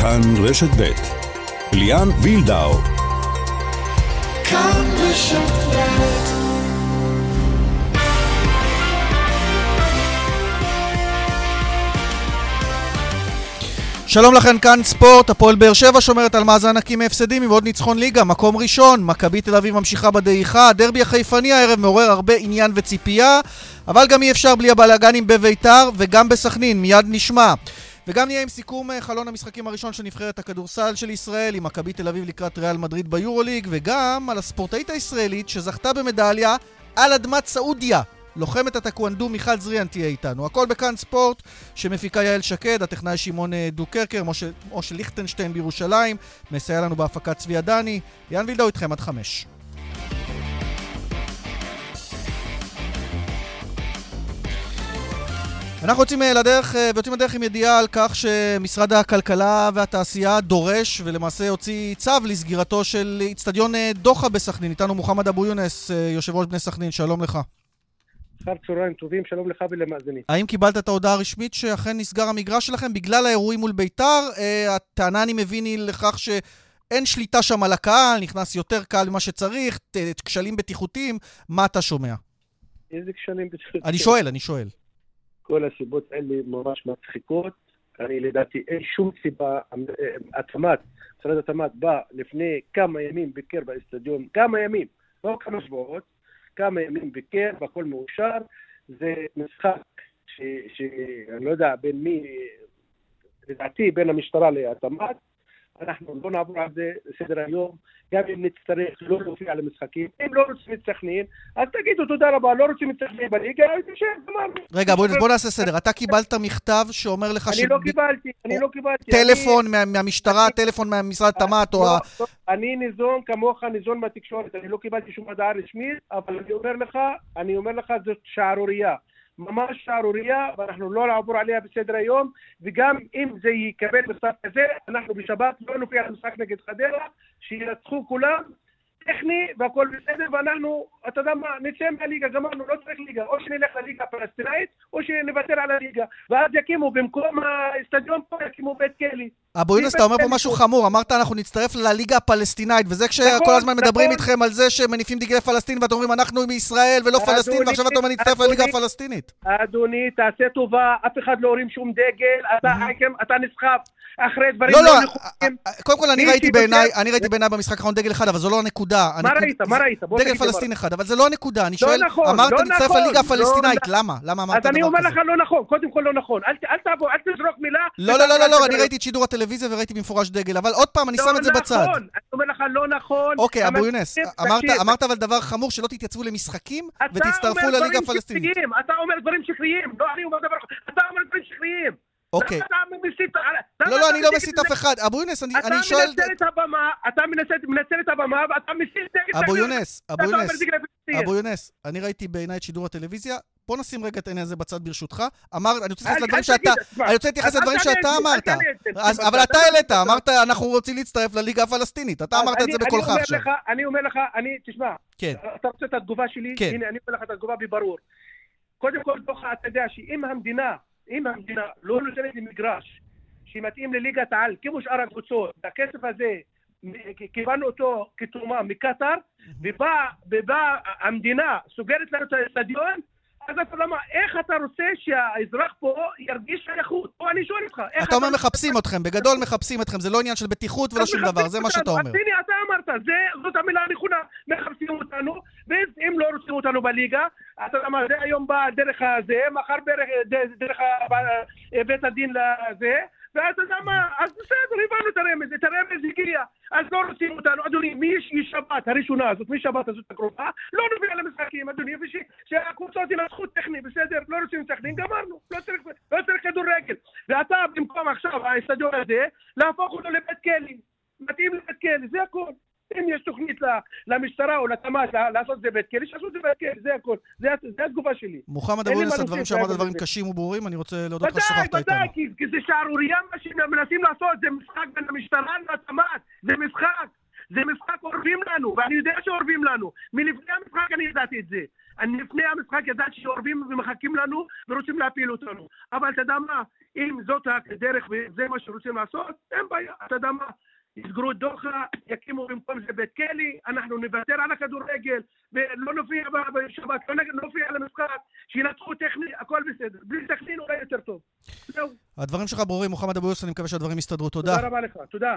כאן רשת ב' ליאן וילדאו. כאן רשת ב' שלום לכם, כאן ספורט, הפועל באר שבע שומרת על מאזן נקי מהפסדים עם עוד ניצחון ליגה, מקום ראשון, מכבי תל אביב ממשיכה בדעיכה, הדרבי החיפני הערב מעורר הרבה עניין וציפייה, אבל גם אי אפשר בלי הבלאגנים בביתר וגם בסכנין, מיד נשמע. וגם נהיה עם סיכום אה, חלון המשחקים הראשון של נבחרת הכדורסל של ישראל עם מכבי תל אביב לקראת ריאל מדריד ביורוליג וגם על הספורטאית הישראלית שזכתה במדליה על אדמת סעודיה לוחמת הטקוונדו מיכל זריאן תהיה איתנו. הכל בכאן ספורט, שמפיקה יעל שקד, הטכנאי שמעון אה, דוקרקר, משה, משה ליכטנשטיין בירושלים, מסייע לנו בהפקת צבי עדני. יאן וילדאו איתכם עד חמש. אנחנו יוצאים אה, לדרך, אה, ויוצאים לדרך עם ידיעה על כך שמשרד הכלכלה והתעשייה דורש ולמעשה הוציא צו לסגירתו של איצטדיון דוחה בסכנין. איתנו מוחמד אבו יונס, יושב ראש בני סכנין, שלום לך. אחר צהריים טובים, שלום לך ולמאזינים. האם קיבלת את ההודעה הרשמית שאכן נסגר המגרש שלכם בגלל האירועים מול ביתר? אה, הטענה, אני מבין, היא לכך שאין שליטה שם על הקהל, נכנס יותר קהל ממה שצריך, כשלים בטיחותיים, מה אתה שומע? איזה כשלים בטיחותיים? אני שואל, אני שואל. כל הסיבות האלה ממש מצחיקות. אני לדעתי אין שום סיבה, התמ"ת, משרד התמ"ת בא לפני כמה ימים, ביקר באצטדיון, כמה ימים, לא כמה שבועות, כמה ימים ביקר והכל מאושר. זה משחק שאני לא יודע בין מי, לדעתי בין המשטרה להתמ"ת. אנחנו לא נעבור על זה לסדר היום, גם אם נצטרך לא להופיע למשחקים. אם לא רוצים את סכנין, אז תגידו תודה רבה, לא רוצים את סכנין בליגה, אז תשב, גמרנו. רגע, בוא, נעשה סדר. אתה קיבלת מכתב שאומר לך ש... אני לא קיבלתי, אני לא קיבלתי. טלפון. מהמשטרה. טלפון מהמשרד תמ"ת, או... לא, לא, אני ניזון כמוך, ניזון מהתקשורת. אני לא קיבלתי שום הודעה רשמית, אבל אני אומר לך, אני אומר לך, זאת שערורייה. ממש שערורייה, ואנחנו לא נעבור עליה בסדר היום, וגם אם זה יקבל מצב כזה, אנחנו בשבת לא נופיע למשחק נגד חדרה, שינצחו כולם, טכני והכל בסדר, ואנחנו, אתה יודע מה, נצא מהליגה, גמרנו, לא צריך ליגה. או שנלך לליגה הפלסטינאית, או שנוותר על הליגה. ואז יקימו, במקום האצטדיון פה, יקימו בית כלא. אבו יונס, אתה אומר פה משהו חמור, אמרת אנחנו נצטרף לליגה הפלסטינאית, וזה כשכל נכון, הזמן מדברים נכון. איתכם על זה שמניפים דגלי פלסטין, ואתם אומרים אנחנו מישראל ולא פלסטין, ועכשיו אתה אומר נצטרף לליגה הפלסטינית. אדוני, תעשה טובה, אף אחד לא הורים שום דגל, אתה נסחף. אחרי דברים לא, לא, לא נכונים. קודם כל, אני ראיתי בעיניי, אני ראיתי בעיניי במשחק האחרון דגל אחד, אבל זו לא הנקודה. מה ראית? מה ראית? דגל פלסטין אחד, אבל זה לא הנקודה. אני שואל, נכון, אמרת נצטרף לליגה הפלסטינאית, למה? למה אמרת דבר כזה? אז אני אומר לך לא נכון, קודם כל לא נכון. אל תזרוק מילה. לא, לא, לא, לא, אני ראיתי את שידור הטלוויזיה וראיתי במפורש דגל, אבל עוד פעם, אני שם את זה בצד. לא נכון, אני אומר לך לא נכון. אוקיי, אבו יונס, אמרת אבל דבר חמור, שלא תתייצבו למשחקים ותצטרפו לליגה הפלסטינית. אתה אומר דברים שקריים, לא אני אומר דבר... אתה אומר דברים שקריים. אוקיי. לא, לא, אני לא מסית אף אחד. אבו יונס, אני שואל... אתה מנצל את הבמה, אתה מנצל את הבמה ואתה מסית נגד... אבו יונס, אבו יונס, אבו יונס, אני אבל בעיניי את שידור הטלוויזיה. בוא נשים רגע את העניין הזה בצד ברשותך. אמר, אני רוצה להתייחס לדברים שאתה, אני רוצה להתייחס לדברים שאתה אמרת. אבל אתה העלית, אמרת, אנחנו רוצים להצטרף לליגה הפלסטינית. אתה אמרת את זה בקולך עכשיו. אני אומר לך, אני, תשמע, כן. אתה רוצה את התגובה שלי? כן. הנה, אני אומר לך את התגובה בברור. קודם כל, אתה יודע שאם המדינה אם המדינה לא נותנת לי מגרש שמתאים לליגת העל, כמו שאר הקבוצות, והכסף הזה, קיבלנו אותו כתרומה מקטאר, ובאה המדינה, סוגרת לנו את האצטדיון, אז אתה למה, איך אתה רוצה שהאזרח פה ירגיש שייכות? פה אני שואל אותך. אתה אומר מחפשים אתכם, בגדול מחפשים אתכם, זה לא עניין של בטיחות ולא שום דבר, זה מה שאתה אומר. הנה, אתה אמרת, זאת המילה הנכונה, מחפשים אותנו, ואם לא רוצים אותנו בליגה, אתה יודע מה, זה היום בא דרך הזה, מחר דרך בית הדין לזה, ואז אתה מה, אז בסדר, הבנו את הרמז, את הרמז הגיע, אז לא רוצים אותנו, אדוני, משבת הראשונה הזאת, משבת הזאת הקרובה, לא נוביל למשחקים, אדוני, ושהקבוצות ינצחו טכני, בסדר, לא רוצים סכנין, גמרנו, לא צריך, לא צריך כדורגל. ואתה במקום עכשיו, האצטדיון הזה, להפוך אותו לבית כלא, מתאים לבית כלא, זה הכל. אם יש תוכנית למשטרה או לתמ"ת לעשות את זה בית כלא, שיעשו את זה בית כלא, זה הכל. זה התגובה שלי. מוחמד אבו יונס, הדברים שאמרת דברים קשים וברורים, אני רוצה להודות לך ששוחחת איתנו. ודאי, ודאי, כי זה שערורייה מה שמנסים לעשות, זה משחק בין המשטרה לתמ"ת, זה משחק. זה משחק אורבים לנו, ואני יודע שאורבים לנו. מלפני המשחק אני ידעתי את זה. אני לפני המשחק ידעתי שאורבים ומחכים לנו ורוצים להפיל אותנו. אבל אתה יודע מה, אם זאת הדרך וזה מה שרוצים לעשות, אין בעיה, אתה יודע מה. יסגרו את דוחה, יקימו במקום זה בית כלא, אנחנו נוותר על הכדורגל ולא נופיע בשבת, לא נופיע על המשחק, שינצחו טכני, הכל בסדר. בלי טכנין אולי יותר טוב. זהו. הדברים שלך ברורים, מוחמד אבו יוסף, אני מקווה שהדברים יסתדרו. תודה. תודה רבה לך, תודה.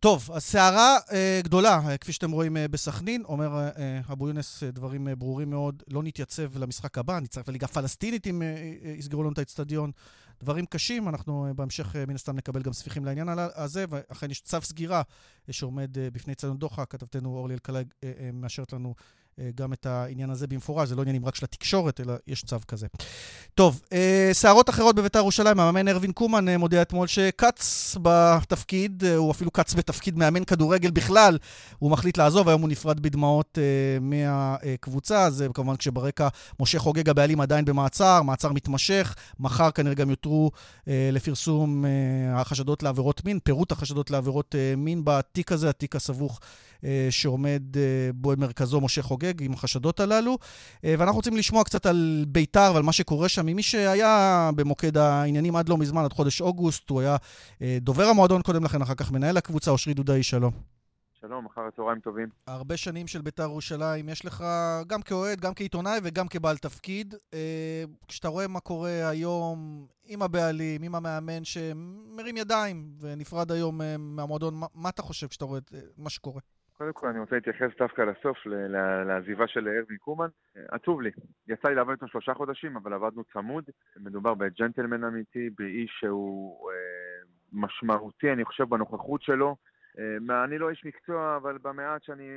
טוב, הסערה אה, גדולה, אה, כפי שאתם רואים אה, בסכנין, אומר אה, אה אבו יונס אה, דברים אה, ברורים מאוד, לא נתייצב למשחק הבא, נצטרף לליגה פלסטינית אם אה, אה, יסגרו לנו את האצטדיון. דברים קשים, אנחנו אה, בהמשך אה, מן הסתם נקבל גם ספיחים לעניין הזה, ואכן יש צו סגירה אה, שעומד בפני ציון דוחה, כתבתנו אורלי אלקלעי מאשרת לנו גם את העניין הזה במפורש, זה לא עניינים רק של התקשורת, אלא יש צו כזה. טוב, אה, סערות אחרות בביתר ירושלים, המאמן ארווין קומן אה, מודיע אתמול שקץ בתפקיד, הוא אפילו קץ בתפקיד מאמן כדורגל בכלל, הוא מחליט לעזוב, היום הוא נפרד בדמעות מהקבוצה, זה כמובן כשברקע משה חוגג הבעלים עדיין במעצר, מעצר מתמשך, מחר כנראה גם יותרו לפרסום החשדות לעבירות מין, פירוט החשדות לעבירות מין בתיק הזה, התיק הסבוך שעומד בו במרכזו משה חוגג. חוגג עם החשדות הללו. אה, ואנחנו רוצים לשמוע קצת על ביתר ועל מה שקורה שם, ממי שהיה במוקד העניינים עד לא מזמן, עד חודש אוגוסט, הוא היה אה, דובר המועדון קודם לכן, אחר כך מנהל הקבוצה, אושרי דודאי, שלום. שלום, אחר הצהריים טובים. הרבה שנים של ביתר ירושלים, יש לך גם כאוהד, גם כעיתונאי וגם כבעל תפקיד. אה, כשאתה רואה מה קורה היום עם הבעלים, עם המאמן שמרים ידיים ונפרד היום מהמועדון, מה, מה אתה חושב כשאתה רואה את מה שקורה? קודם כל אני רוצה להתייחס דווקא לסוף, לעזיבה של ארווין קומן. עצוב לי. יצא לי לעבוד איתו שלושה חודשים, אבל עבדנו צמוד. מדובר בג'נטלמן אמיתי, באיש שהוא אה, משמעותי, אני חושב, בנוכחות שלו. אה, אני לא איש מקצוע, אבל במעט שאני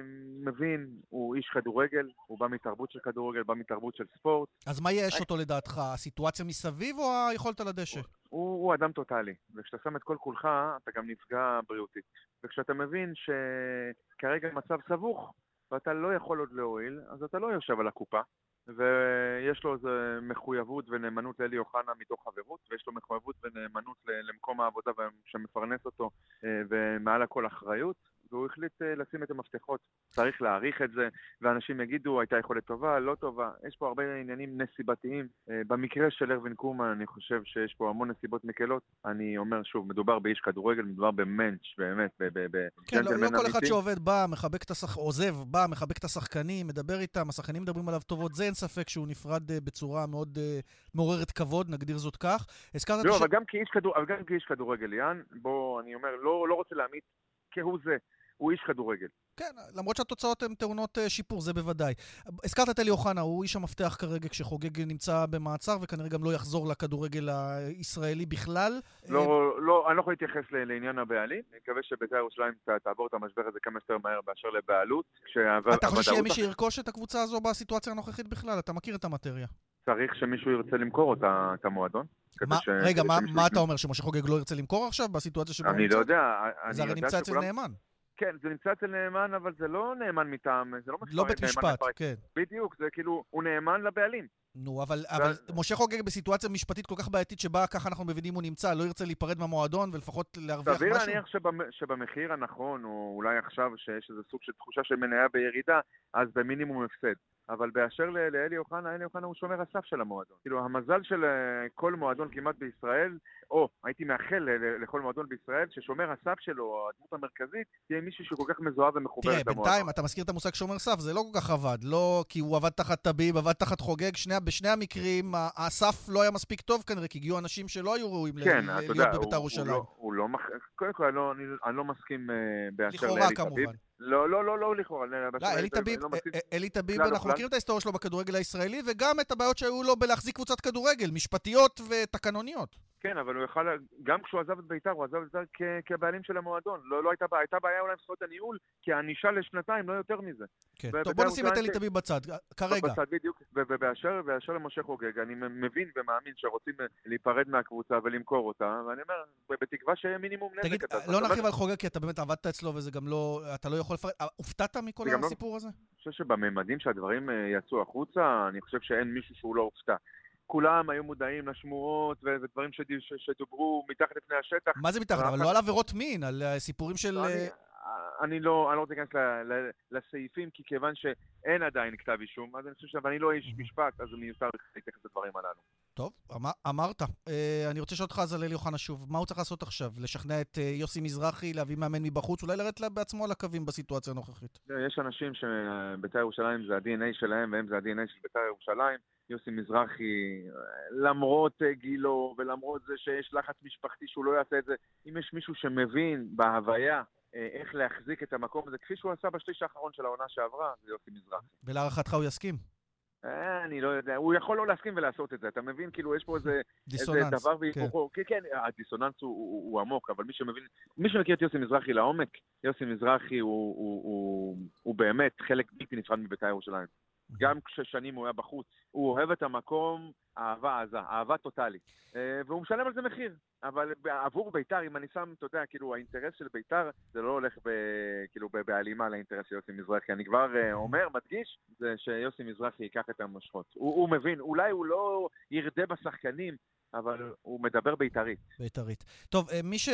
מבין, הוא איש כדורגל, הוא בא מתרבות של כדורגל, בא מתרבות של ספורט. אז מה יש אותו לדעתך? הסיטואציה מסביב או היכולת על הדשא? הוא, הוא אדם טוטאלי, וכשאתה שם את כל כולך, אתה גם נפגע בריאותית. וכשאתה מבין שכרגע מצב סבוך, ואתה לא יכול עוד להועיל, אז אתה לא יושב על הקופה, ויש לו איזו מחויבות ונאמנות לאלי אוחנה מתוך חברות, ויש לו מחויבות ונאמנות למקום העבודה שמפרנס אותו, אה, ומעל הכל אחריות. והוא החליט אה, לשים את המפתחות. צריך להעריך את זה, ואנשים יגידו, הייתה יכולת טובה, לא טובה. יש פה הרבה עניינים נסיבתיים. אה, במקרה של ארווין קומן, אני חושב שיש פה המון נסיבות מקלות. אני אומר שוב, מדובר באיש כדורגל, מדובר במנץ', באמת, בג'נטלמן כן, לא, לא כל אחד שעובד בא, מחבק את השחקנים, עוזב, בא, מחבק את השחקנים, מדבר איתם, השחקנים מדברים עליו טובות, זה אין ספק שהוא נפרד אה, בצורה מאוד מעוררת כבוד, נגדיר זאת כך. הזכרת... לא, אבל גם כאיש, גם כדורגל, יאן, בוא, אני אומר, לא, לא רוצה להעמיד כהוא זה. הוא איש כדורגל. כן, למרות שהתוצאות הן טעונות אה, שיפור, זה בוודאי. הזכרת את אלי אוחנה, הוא איש המפתח כרגע כשחוגג נמצא במעצר, וכנראה גם לא יחזור לכדורגל הישראלי בכלל. לא, אה, לא, אני לא יכול להתייחס לעניין הבעלים. אני מקווה שבית"ר ירושלים תעבור את המשבר הזה כמה שיותר מהר באשר לבעלות. אתה חושב שיהיה מי שירכוש את הקבוצה הזו בסיטואציה הנוכחית בכלל? אתה מכיר את המטריה. צריך שמישהו ירצה למכור אותה, את המועדון. מה, ש... רגע, מה, מה אתה אומר, שמשה חוגג לא ירצה למכור עכשיו בסיטואציה שבה הוא נמצא? אני לא יודע. זה הרי נמצא אצל נאמן. כן, זה נמצא אצל נאמן, אבל זה לא נאמן מטעם, זה לא לא בית משפט, כן. בדיוק, זה כאילו, הוא נאמן לבעלים. נו, אבל. אבל משה חוגג בסיטואציה משפטית כל כך בעייתית שבה ככה אנחנו מבינים הוא נמצא, לא ירצה להיפרד מהמועדון ולפחות להרוויח משהו? סביר להניח שבמ... שבמחיר הנכון, או אולי עכשיו שיש איזה סוג של תחושה של מניה בירידה, אז במינימום הפסד. אבל באשר לאלי אוחנה, אלי אוחנה הוא שומר הסף של המועדון. כאילו, המזל של אה, כל מועדון כמעט בישראל, או הייתי מאחל לכל מועדון בישראל, ששומר הסף שלו, הדמות המרכזית, תהיה מישהו שכל כך מזוהה ומחוברת למועדון. תראה, בינתיים, אתה מזכיר את המושג שומר סף, זה לא כל כך עבד. לא כי הוא עבד תחת טביב, עבד תחת חוגג, שני, בשני המקרים הסף לא היה מספיק טוב כנראה, כי הגיעו אנשים שלא היו ראויים כן, להיות בבית"ר ירושלים. לא, לא, קודם כל, אני לא, לא מסכים uh, באשר לאלי טביב. לא, לא, לא, לא לכאורה. לא, אלי טביב, לא אה, אלי טביב, אנחנו מכירים את ההיסטוריה שלו בכדורגל הישראלי, וגם את הבעיות שהיו לו בלהחזיק קבוצת כדורגל, משפטיות ותקנוניות. כן, אבל הוא יכל, גם כשהוא עזב את בית"ר, הוא עזב את בית"ר כבעלים של המועדון. לא, לא הייתה בעיה, הייתה בעיה אולי עם זכויות הניהול, כענישה לשנתיים, לא יותר מזה. כן, טוב, בוא נשים את אלי תביב בצד, כרגע. בצד, בדיוק. ובאשר למשה חוגג, אני מבין ומאמין שרוצים להיפרד מהקבוצה ולמכור אותה, ואני אומר, בתקווה שיהיה מינימום נזק. תגיד, לא נרחיב על חוגג, כי אתה באמת עבדת אצלו וזה גם לא, אתה לא יכול לפרט. הופתעת מכל לא- הסיפור הזה? אני חושב שבממדים שהדברים אה, יצאו החוצה, אני חושב שאין מישהו שהוא לא הופתע. כולם היו מודעים לשמועות ודברים שדוברו מתחת לפני השטח. מה זה מתחת? אבל לא על עבירות מין, על אה, סיפורים של... לא, אני לא, אני לא רוצה להיכנס לסעיפים, כי כיוון שאין עדיין כתב אישום, אז אני חושב שאני לא איש משפט, אז מיותר להתייחס לדברים הללו. טוב, אמר, אמרת. אה, אני רוצה לשאול אותך, אז הלל יוחנה שוב, מה הוא צריך לעשות עכשיו? לשכנע את אה, יוסי מזרחי, להביא מאמן מבחוץ, אולי לרדת בעצמו על הקווים בסיטואציה הנוכחית? יש אנשים שבית"ר ירושלים זה ה-DNA שלהם, והם זה ה-DNA של בית"ר ירושלים. יוסי מזרחי, למרות אה, גילו ולמרות זה שיש לחץ משפחתי שהוא לא יעשה את זה, אם יש מישהו שמבין בהוויה איך להחזיק את המקום הזה, כפי שהוא עשה בשליש האחרון של העונה שעברה, זה יוסי מזרחי. ולהערכתך הוא יסכים? אה, אני לא יודע, הוא יכול לא להסכים ולעשות את זה, אתה מבין? כאילו, יש פה איזה, איזה דבר והיפוכו. כן. כן, כן, הדיסוננס הוא, הוא, הוא עמוק, אבל מי שמבין, מי שמכיר את יוסי מזרחי לעומק, יוסי מזרחי הוא, הוא, הוא, הוא באמת חלק בלתי נפרד מבית"ר ירושלים. גם כששנים הוא היה בחוץ. הוא אוהב את המקום אהבה עזה, אהבה טוטאלית. אה, והוא משלם על זה מחיר. אבל עבור בית"ר, אם אני שם, אתה יודע, כאילו, האינטרס של בית"ר, זה לא הולך ב, כאילו, בהלימה לאינטרס של יוסי מזרחי. אני כבר אה, אומר, מדגיש, זה שיוסי מזרחי ייקח את המושכות. הוא, הוא מבין, אולי הוא לא ירדה בשחקנים, אבל הוא מדבר בית"רית. בית"רית. טוב, אה, מי ש...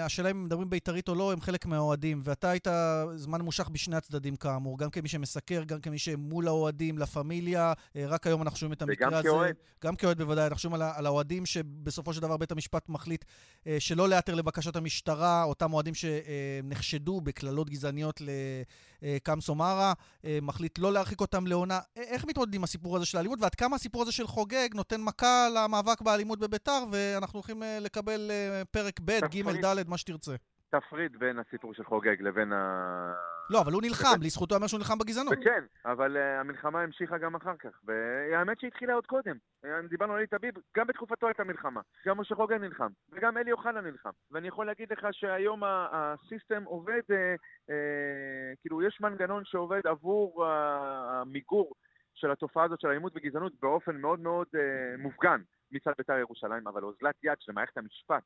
השאלה אם מדברים בית"רית או לא, הם חלק מהאוהדים, ואתה היית זמן ממושך בשני הצדדים כאמור, גם כמי שמסקר, גם כמי שמול האוהדים, לה פמיליה. אה, רק היום אנחנו שומעים את המקרה הזה. וגם כאוהד. גם כאוהד בוודאי, אנחנו שומעים על האוהדים שבסופו של דבר בית המשפט מחליט אה, שלא להיעתר לבקשת המשטרה, אותם אוהדים שנחשדו בקללות גזעניות לקמסו מארה, מחליט לא להרחיק אותם לעונה. איך מתמודדים עם הסיפור הזה של האלימות, ועד כמה הסיפור הזה של חוגג נותן מכה למאבק באלימות אליפות בביתר, ואנחנו הולכים אה, לקבל אה, פרק ב', ג', ד', מה שתרצה. תפריד בין הסיפור של חוגג לבין ה... לא, אבל הוא נלחם, לזכותו אומר שהוא נלחם בגזענות. כן, אבל uh, המלחמה המשיכה גם אחר כך, והאמת שהתחילה עוד קודם. דיברנו על אלי טביב, גם בתקופתו הייתה מלחמה. גם משה חוגג נלחם, וגם אלי אוחנה נלחם. ואני יכול להגיד לך שהיום הסיסטם עובד, כאילו יש מנגנון שעובד עבור המיגור של התופעה הזאת של אלימות וגזענות באופן מאוד מאוד מופגן. מצד בית"ר ירושלים, אבל אוזלת יד של מערכת המשפט.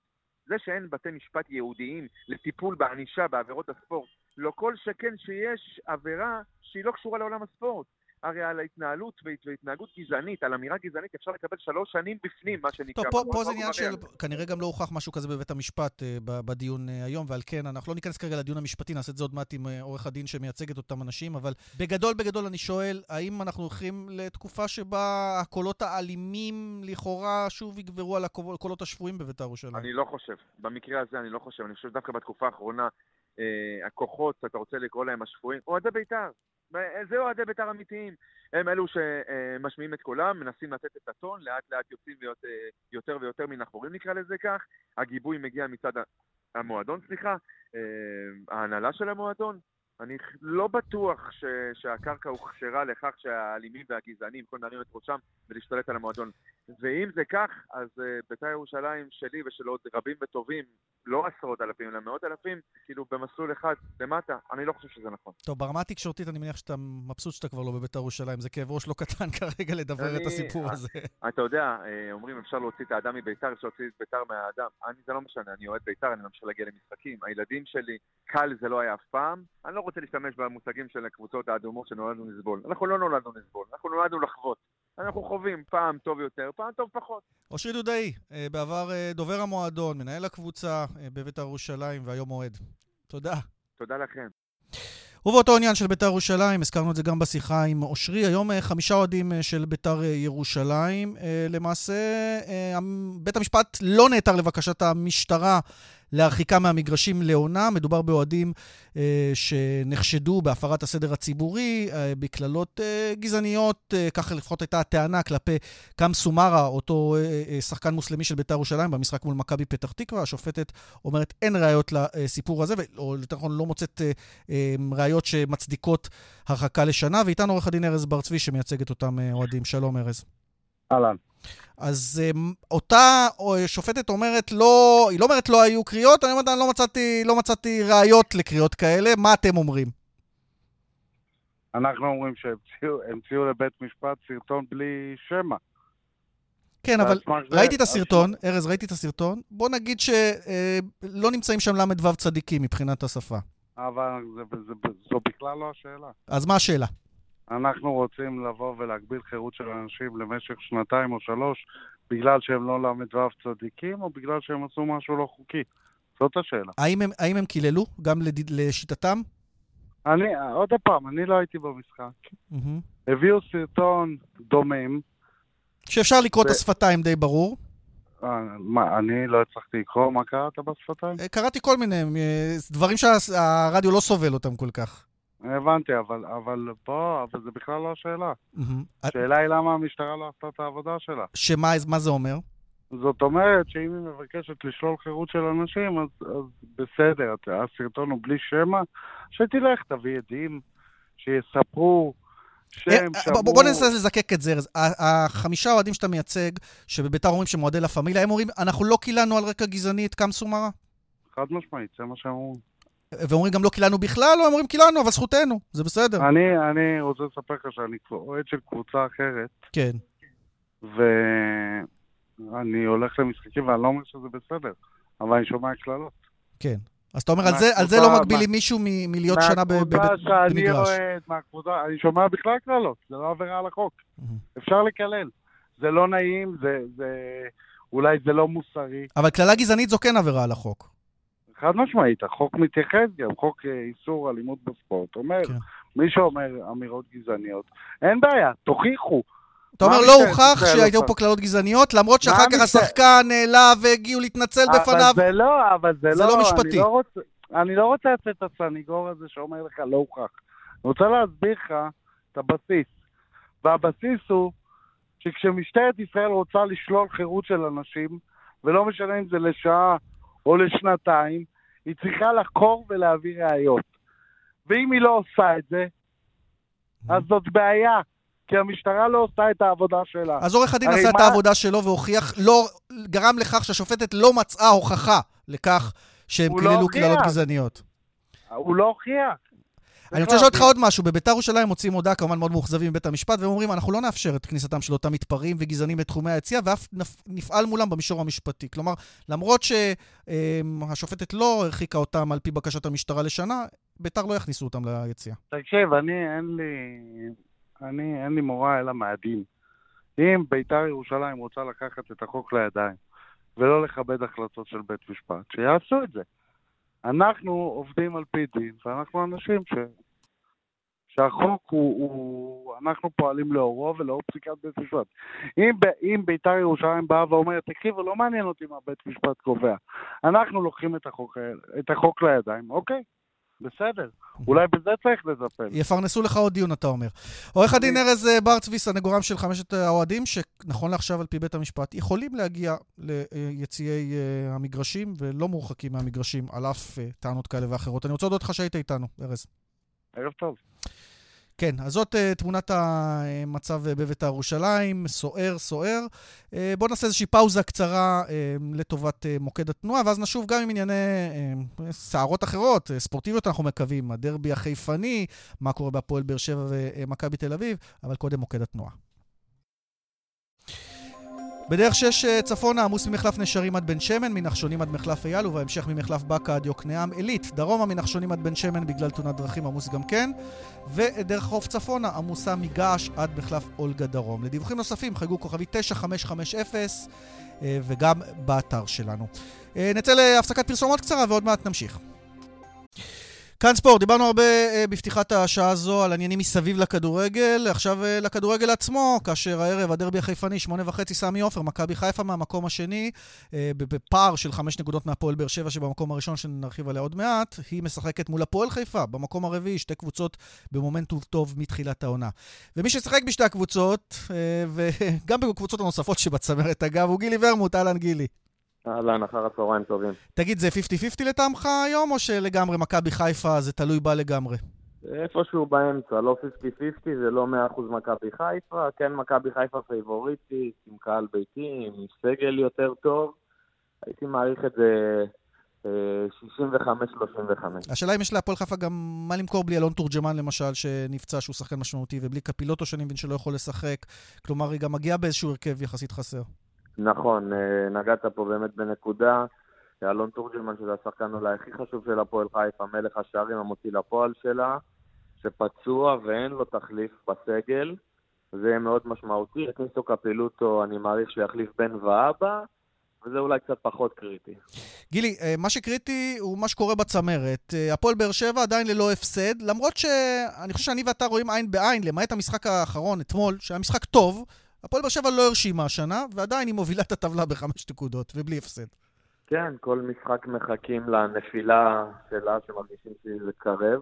זה שאין בתי משפט ייעודיים לטיפול בענישה בעבירות הספורט, לא כל שכן שיש עבירה שהיא לא קשורה לעולם הספורט. הרי על ההתנהלות והתנהגות גזענית, על אמירה גזענית, אפשר לקבל שלוש שנים בפנים, מה שנקרא. טוב, פה, פה זה עניין של... כנראה גם לא הוכח משהו כזה בבית המשפט uh, בדיון uh, היום, ועל כן, אנחנו לא ניכנס כרגע לדיון המשפטי, נעשה את זה עוד מעט עם uh, עורך הדין שמייצג את אותם אנשים, אבל בגדול, בגדול אני שואל, האם אנחנו הולכים לתקופה שבה הקולות האלימים לכאורה שוב יגברו על הקולות השפויים בבית"ר ירושלים? אני לא חושב. במקרה הזה אני לא חושב. אני חושב שדווקא בתקופה האחרונה, אה, הכוחות, אתה רוצה לקרוא להם השפויים, אוהדי בית"ר. זה אוהדי בית"ר אמיתיים. הם אלו שמשמיעים את קולם, מנסים לתת את הטון, לאט לאט יוצאים להיות, יותר ויותר מן החורים נקרא לזה כך. הגיבוי מגיע מצד המועדון, סליחה, אה, ההנהלה של המועדון. אני לא בטוח ש, שהקרקע הוכשרה לכך שהאלימים והגזענים יכולים להרים את ראשם ולהשתלט על המועדון. ואם זה כך, אז uh, בית"ר ירושלים שלי ושל עוד רבים וטובים, לא עשרות אלפים, אלא מאות אלפים, כאילו במסלול אחד למטה, אני לא חושב שזה נכון. טוב, ברמה התקשורתית אני מניח שאתה מבסוט שאתה כבר לא בבית"ר ירושלים, זה כאב ראש לא קטן כרגע לדבר אני, את הסיפור הזה. אתה יודע, אה, אומרים אפשר להוציא את האדם מבית"ר, אפשר להוציא את בית"ר מהאדם. אני, זה לא משנה, אני אוהד בית"ר, אני ממשיך להגיע למשחקים. הילדים שלי, קל זה לא היה אף פעם. אני לא רוצה להשתמש במושגים של הקבוצות האדומות שנולדנו לסבול. אנחנו לא נולדנו לסבול, אנחנו נולדנו לחוות. אנחנו חווים פעם טוב יותר, פעם טוב פחות. אושרי דודאי, אה, בעבר אה, דובר המועדון, מנהל הקבוצה אה, בבית"ר ירושלים והיום אוהד. תודה. תודה לכם. ובאותו עניין של בית"ר ירושלים, הזכרנו את זה גם בשיחה עם אושרי, היום חמישה אוהדים של בית"ר ירושלים. למעשה, בית המשפט לא נעתר לבקשת המשטרה להרחיקה מהמגרשים לעונה. מדובר באוהדים אה, שנחשדו בהפרת הסדר הציבורי, אה, בקללות אה, גזעניות, אה, ככה לפחות הייתה הטענה כלפי קאם סומרה, אותו אה, אה, שחקן מוסלמי של בית"ר ירושלים, במשחק מול מכבי פתח תקווה. השופטת אומרת אין ראיות לסיפור הזה, או יותר נכון לא מוצאת אה, אה, ראיות שמצדיקות הרחקה לשנה. ואיתנו עורך הדין ארז בר צבי שמייצג את אותם אה, אוהדים. שלום ארז. אהלן. אז um, אותה שופטת אומרת, לא, היא לא אומרת לא היו קריאות, אני אומרת, אני לא מצאתי, לא מצאתי ראיות לקריאות כאלה, מה אתם אומרים? אנחנו אומרים שהם המציאו לבית משפט סרטון בלי שמע. כן, אבל ראיתי את הסרטון, ארז, ראיתי את הסרטון. בוא נגיד שלא אה, נמצאים שם ל"ו צדיקים מבחינת השפה. אבל זו בכלל לא השאלה. אז מה השאלה? אנחנו רוצים לבוא ולהגביל חירות של אנשים למשך שנתיים או שלוש בגלל שהם לא ל"ו צדיקים, או בגלל שהם עשו משהו לא חוקי. זאת השאלה. האם הם, האם הם קיללו, גם לד... לשיטתם? אני, עוד פעם, אני לא הייתי במשחק. מהמם. הביאו סרטון דומם. שאפשר לקרוא את ו- השפתיים די ברור. אה, מה, אני לא הצלחתי לקרוא מה קראת בשפתיים? אה, קראתי כל מיני אה, דברים שהרדיו לא סובל אותם כל כך. הבנתי, אבל, אבל פה, אבל זה בכלל לא השאלה. אה, השאלה היא למה המשטרה לא עשתה את העבודה שלה. שמה מה זה אומר? זאת אומרת שאם היא מבקשת לשלול חירות של אנשים, אז, אז בסדר, הסרטון הוא בלי שמע, שתלך, תביא עדים, שיספרו שם, אה, שמעו... בוא- ננסה לזקק את זה. החמישה אוהדים שאתה מייצג, שבביתר אומרים שהם אוהדי לה פמיליה, הם אומרים, אנחנו לא קיללנו על רקע גזעני את קאם סומרה? חד משמעית, זה מה שהם אומרים. ואומרים גם לא קיללנו בכלל, או הם אומרים קיללנו, אבל זכותנו, זה בסדר. אני, אני רוצה לספר לך שאני אוהד של קבוצה אחרת, כן. ואני הולך למשחקים ואני לא אומר שזה בסדר, אבל אני שומע קללות. כן. אז אתה אומר, על זה, על זה לא מגבילים מישהו מ- מלהיות שנה ב- ב- ב- מהקבוצה שאני במגרש. אוהד, מהקבוצה, אני שומע בכלל קללות, זה לא עבירה על החוק. מהמם. אפשר לקלל. זה לא נעים, זה, זה... אולי זה לא מוסרי. אבל קללה גזענית זו כן עבירה על החוק. חד משמעית, החוק מתייחס גם, חוק אה, איסור אלימות בספורט. אומר, כן. מי שאומר אמירות גזעניות, אין בעיה, תוכיחו. אתה אומר, לא הוכח שהיו עושה? פה קללות גזעניות, למרות שאחר כך השחקן נעלב והגיעו להתנצל בפניו. אבל זה לא, אבל זה, זה לא, לא משפטי. אני לא, רוצה, אני לא רוצה לצאת את הסניגור הזה שאומר לך לא הוכח. אני רוצה להסביר לך את הבסיס. והבסיס הוא שכשמשטרת ישראל רוצה לשלול חירות של אנשים, ולא משנה אם זה לשעה או לשנתיים, היא צריכה לחקור ולהביא ראיות. ואם היא לא עושה את זה, אז זאת בעיה, כי המשטרה לא עושה את העבודה שלה. אז עורך הדין עשה את מה- העבודה שלו והוכיח, לא, גרם לכך שהשופטת לא מצאה הוכחה לכך שהם הוא לא. קללות גזעניות. הוא לא הוכיח. אני רוצה לשאול אותך עוד משהו. בביתר ירושלים מוציאים הודעה כמובן מאוד מאוכזבים מבית המשפט, והם אומרים, אנחנו לא נאפשר את כניסתם של אותם מתפרעים וגזענים לתחומי היציאה, ואף נפ- נפעל מולם במישור המשפטי. כלומר, למרות שהשופטת לא הרחיקה אותם על פי בקשת המשטרה לשנה, ביתר לא יכניסו אותם ליציאה. תקשיב, אני, אין לי, אני, אין לי מורא אלא מהדין. אם בית"ר ירושלים רוצה לקחת את החוק לידיים ולא לכבד החלטות של בית משפט, שיעשו את זה. אנחנו עובדים על פי דין, ואנחנו אנשים ש... שהחוק הוא, הוא... אנחנו פועלים לאורו ולאור פסיקת בית משפט. אם. אם בית"ר ירושלים באה ואומרת, תקשיבו, לא מעניין אותי מה בית משפט קובע. אנחנו לוקחים את החוק, את החוק לידיים, אוקיי, בסדר. אולי בזה צריך לטפל. יפרנסו לך עוד דיון, אתה אומר. עורך הדין ארז אה, בר צבי, סנגורם של חמשת האוהדים, שנכון לעכשיו על פי בית המשפט, יכולים להגיע ליציעי אה, המגרשים ולא מורחקים מהמגרשים, על אף אה, טענות כאלה ואחרות. אני רוצה להודות לך שהיית איתנו, ארז. ערב טוב. כן, אז זאת uh, תמונת המצב uh, בבית"ר ירושלים, סוער, סוער. Uh, בואו נעשה איזושהי פאוזה קצרה לטובת מוקד התנועה, ואז נשוב גם עם ענייני סערות אחרות, ספורטיביות אנחנו מקווים, הדרבי החיפני, מה קורה בהפועל באר שבע ומכבי תל אביב, אבל קודם מוקד התנועה. בדרך 6 אה, צפונה עמוס ממחלף נשרים עד בן שמן, מנחשונים עד מחלף אייל, ובהמשך ממחלף באקה עד יוקנעם עילית. דרומה מנחשונים עד בן שמן בגלל תאונת דרכים עמוס גם כן. ודרך חוף צפונה עמוסה מגעש עד מחלף אולגה דרום. לדיווחים נוספים חייגו כוכבי 9550 אה, וגם באתר שלנו. אה, נצא להפסקת פרסומות קצרה ועוד מעט נמשיך. כאן ספורט, דיברנו הרבה אה, בפתיחת השעה הזו על עניינים מסביב לכדורגל, עכשיו אה, לכדורגל עצמו, כאשר הערב הדרבי החיפני, שמונה וחצי, סמי עופר, מכבי חיפה מהמקום השני, אה, בפער של חמש נקודות מהפועל באר שבע שבמקום הראשון שנרחיב עליה עוד מעט, היא משחקת מול הפועל חיפה, במקום הרביעי, שתי קבוצות במומנטום טוב מתחילת העונה. ומי ששיחק בשתי הקבוצות, וגם בקבוצות הנוספות שבצמרת אגב, הוא גילי ורמוט, אהלן גילי. אהלן, אחר הצהריים טובים. תגיד, זה 50-50 לטעמך היום, או שלגמרי מכבי חיפה זה תלוי בה לגמרי? איפשהו באמצע, לא 50-50, זה לא 100% מכבי חיפה, כן מכבי חיפה פייבוריטית, עם קהל ביתי, עם סגל יותר טוב. הייתי מעריך את זה אה, 65-35. השאלה אם יש להפועל חיפה גם מה למכור בלי אלון תורג'מן למשל, שנפצע שהוא שחקן משמעותי, ובלי קפילוטו שאני מבין שלא יכול לשחק. כלומר, היא גם מגיעה באיזשהו הרכב יחסית חסר. נכון, אה, נגעת פה באמת בנקודה. אלון תורג'למן, שזה השחקן אולי הכי חשוב של הפועל חיפה, מלך השערים המוציא לפועל שלה, שפצוע ואין לו תחליף בסגל. זה יהיה מאוד משמעותי. הכניסו קפילוטו, אני מעריך שיחליף בן ואבא, וזה אולי קצת פחות קריטי. גילי, אה, מה שקריטי הוא מה שקורה בצמרת. אה, הפועל באר שבע עדיין ללא הפסד, למרות שאני חושב שאני ואתה רואים עין בעין, למעט המשחק האחרון אתמול, שהיה משחק טוב, הפועל באר שבע לא הרשימה השנה, ועדיין היא מובילה את הטבלה בחמש נקודות, ובלי הפסד. כן, כל משחק מחכים לנפילה שלה, שמרגישים שזה קרב.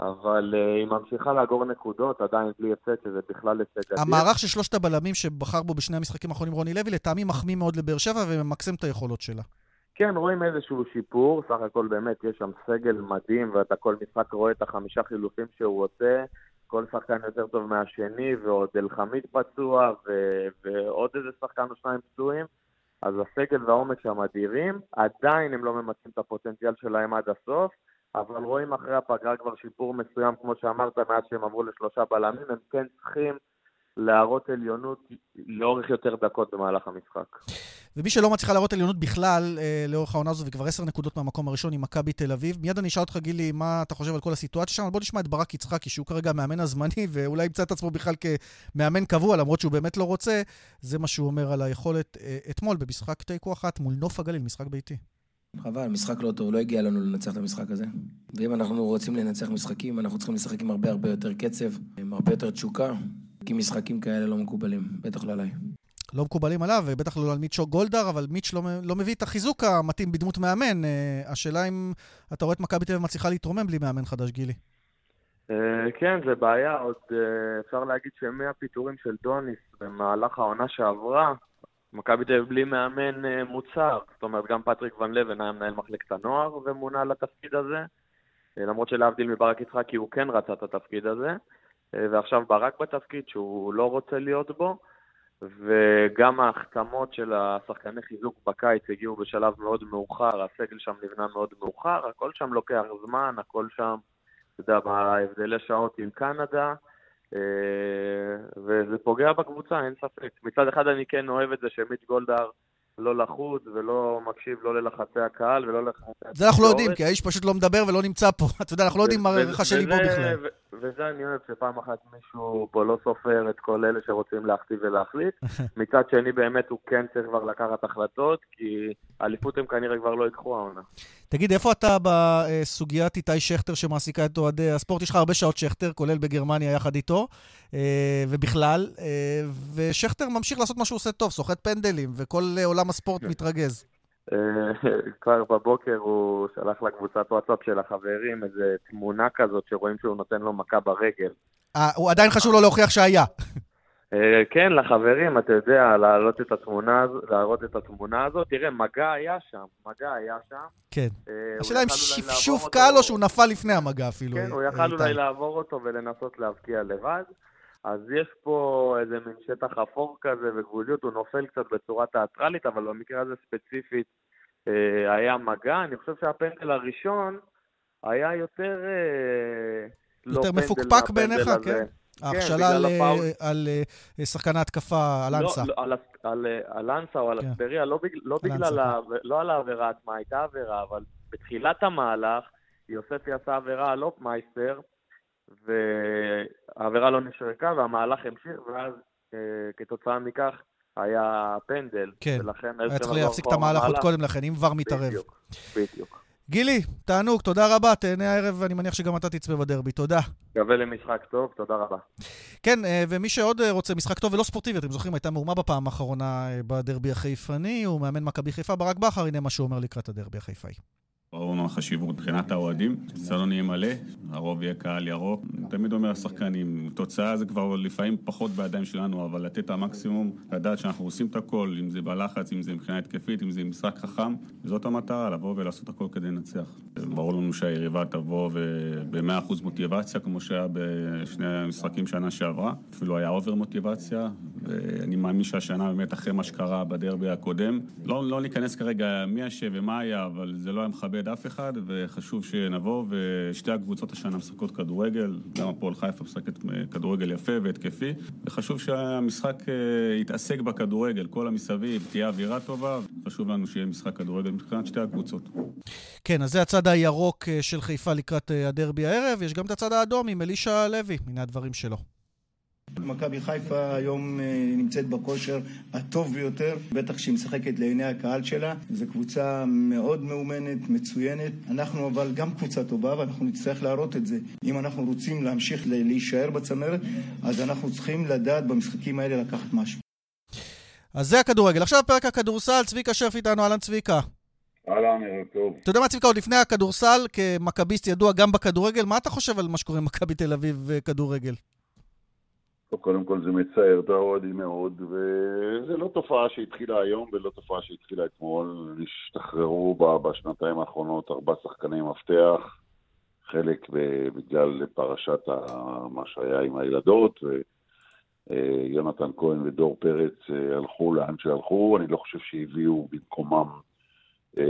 אבל uh, היא ממשיכה לאגור נקודות, עדיין בלי הפסד, שזה בכלל הישג אדיר. המערך של שלושת הבלמים שבחר בו בשני המשחקים האחרונים רוני לוי, לטעמי מחמיא מאוד לבאר שבע וממקסם את היכולות שלה. כן, רואים איזשהו שיפור, סך הכל באמת יש שם סגל מדהים, ואתה כל משחק רואה את החמישה חילופים שהוא עושה, כל שחקן יותר טוב מהשני, ועוד אלחמיד פצוע, ו- ועוד איזה שחקן או שניים פצועים. אז הסגל והעומק שם אדירים, עדיין הם לא ממצים את הפוטנציאל שלהם עד הסוף. אבל רואים אחרי הפגרה כבר שיפור מסוים, כמו שאמרת, מאז שהם עברו לשלושה בלמים, הם כן צריכים להראות עליונות לאורך יותר דקות במהלך המשחק. ומי שלא מצליחה להראות עליונות בכלל אה, לאורך העונה הזו, וכבר עשר נקודות מהמקום הראשון עם מכבי תל אביב, מיד אני אשאל אותך, גילי, מה אתה חושב על כל הסיטואציה שם, בוא נשמע את ברק יצחקי, שהוא כרגע המאמן הזמני, ואולי ימצא את עצמו בכלל כמאמן קבוע, למרות שהוא באמת לא רוצה, זה מה שהוא אומר על היכולת אה, אתמול במשחק תיקו אחת מול נוף הגליל, משחק ביתי. חבל, משחק לא טוב, לא הגיע לנו לנצח את המשחק הזה. ואם אנחנו רוצים לנצח משחקים, אנחנו צריכים לשחק עם הרבה הרבה יותר קצב, עם הרבה יותר תשוקה, כי משחקים כאלה לא מקובלים, בטח לא עליי. לא מקובלים עליו, ובטח לא על מיצ'ו גולדהר, אבל מיץ' לא, לא מביא את החיזוק המתאים בדמות מאמן. Uh, השאלה אם אתה רואה את מכבי תל אביב מצליחה להתרומם בלי מאמן חדש, גילי. Uh, כן, זה בעיה. עוד uh, אפשר להגיד שמהפיטורים של דוניס במהלך העונה שעברה, מכבי תל אביב בלי מאמן אה, מוצר, זאת אומרת גם פטריק ון לבן היה מנהל מחלקת הנוער ומונה לתפקיד הזה, אה, למרות שלהבדיל מברק יצחקי הוא כן רצה את התפקיד הזה, אה, ועכשיו ברק בתפקיד שהוא לא רוצה להיות בו, וגם ההחתמות של השחקני חיזוק בקיץ הגיעו בשלב מאוד מאוחר, הסגל שם נבנה מאוד מאוחר, הכל שם לוקח זמן, הכל שם, אתה יודע, בהבדלי שעות עם קנדה, אה, וזה פוגע בקבוצה, אין ספק. מצד אחד אני כן אוהב את זה שמיץ' גולדהר לא לחוץ ולא מקשיב לא ללחצי הקהל ולא ללחצי. זה אנחנו לא יודעים, כי האיש פשוט לא מדבר ולא נמצא פה. אתה יודע, אנחנו לא יודעים מה רחשי ליבו בכלל. וזה אני אוהב שפעם אחת מישהו פה לא סופר את כל אלה שרוצים להכתיב ולהחליט. מצד שני, באמת הוא כן צריך כבר לקחת החלטות, כי אליפות הם כנראה כבר לא ייקחו העונה. תגיד, איפה אתה בסוגיית איתי שכטר שמעסיקה את אוהדי הספורט? יש לך הרבה שעות שכטר, כולל בגרמניה יחד איתו, אה, ובכלל, אה, ושכטר ממשיך לעשות מה שהוא עושה טוב, סוחט פנדלים, וכל עולם הספורט כן. מתרגז. אה, כבר בבוקר הוא שלח לקבוצת וואטסאפ של החברים איזה תמונה כזאת שרואים שהוא נותן לו מכה ברגל. אה, הוא עדיין חשוב לו להוכיח שהיה. אה, כן, לחברים, אתה יודע, להעלות את התמונה, להראות את התמונה הזאת. תראה, מגע היה שם, מגע היה שם. כן. השאלה אם שפשוף קל או שהוא נפל לפני המגע אפילו. כן, הוא יכל אולי לעבור אותו ולנסות להבקיע לבד. אז יש פה איזה מין שטח אפור כזה וגבוליות, הוא נופל קצת בצורה תיאטרלית, אבל במקרה הזה ספציפית אה, היה מגע. אני חושב שהפנדל הראשון היה יותר... אה, לא יותר מפוקפק בעיניך, כן? ההכשלה כן, על, על, על אה, שחקן ההתקפה, על לא, אנסה. לא, על, על, על אנסה או על כן. אספריה, לא, בגלל, לא, בגלל ה, לא על העבירה עצמה, הייתה עבירה, אבל בתחילת המהלך, יוספי עשה עבירה על אופמייסטר, והעבירה לא נשרקה והמהלך המשיך, ואז אה, כתוצאה מכך היה פנדל. כן, היה צריך להפסיק את המהלך עוד קודם לכן, אם כבר מתערב. בדיוק, בדיוק. גילי, תענוג, תודה רבה. תהנה הערב, אני מניח שגם אתה תצפה בדרבי. תודה. מקווה למשחק טוב, תודה רבה. כן, אה, ומי שעוד אה, רוצה משחק טוב ולא ספורטיבי, אתם זוכרים, הייתה מהומה בפעם האחרונה בדרבי החיפני, הוא מאמן מכבי חיפה, ברק בכר, הנה מה שהוא אומר לקראת הדרבי החיפאי. ברור מה החשיבות מבחינת האוהדים, סלון יהיה מלא, הרוב יהיה קהל ירוק. אני תמיד אומר לשחקנים, תוצאה זה כבר לפעמים פחות בידיים שלנו, אבל לתת את המקסימום, לדעת שאנחנו עושים את הכל, אם זה בלחץ, אם זה מבחינה התקפית, אם זה משחק חכם, וזאת המטרה, לבוא ולעשות הכל כדי לנצח. ברור לנו שהיריבה תבוא ב-100% מוטיבציה, כמו שהיה בשני המשחקים שנה שעברה, אפילו היה אובר מוטיבציה, ואני מאמין שהשנה באמת אחרי מה שקרה בדרבי הקודם, לא, לא ניכנס כרגע מי אשם ומה היה, אבל זה לא היה מכבד מכבד אף אחד, וחשוב שנבוא, ושתי הקבוצות השנה משחקות כדורגל, גם הפועל חיפה משחקת כדורגל יפה והתקפי, וחשוב שהמשחק אה, יתעסק בכדורגל, כל המסביב, תהיה אווירה טובה, חשוב לנו שיהיה משחק כדורגל מבחינת שתי הקבוצות. כן, אז זה הצד הירוק אה, של חיפה לקראת אה, הדרבי הערב, יש גם את הצד האדום עם אלישע לוי, מן הדברים שלו. מכבי חיפה היום אה, נמצאת בכושר הטוב ביותר, בטח שהיא משחקת לעיני הקהל שלה. זו קבוצה מאוד מאומנת, מצוינת. אנחנו אבל גם קבוצה טובה ואנחנו נצטרך להראות את זה. אם אנחנו רוצים להמשיך להישאר בצמרת, אז אנחנו צריכים לדעת במשחקים האלה לקחת משהו. אז זה הכדורגל. עכשיו פרק הכדורסל, צביקה שרף איתנו, אהלן צביקה. אהלן, ערב טוב. אתה יודע מה צביקה, עוד לפני הכדורסל, כמכביסט ידוע גם בכדורגל, מה אתה חושב על מה שקורה עם מכבי תל אביב וכדורגל? קודם כל זה מצער את האוהדים מאוד, וזה לא תופעה שהתחילה היום ולא תופעה שהתחילה אתמול. השתחררו בשנתיים האחרונות ארבעה שחקני מפתח, חלק בגלל פרשת מה שהיה עם הילדות, ויונתן כהן ודור פרץ אה, הלכו לאן שהלכו, אני לא חושב שהביאו במקומם אה,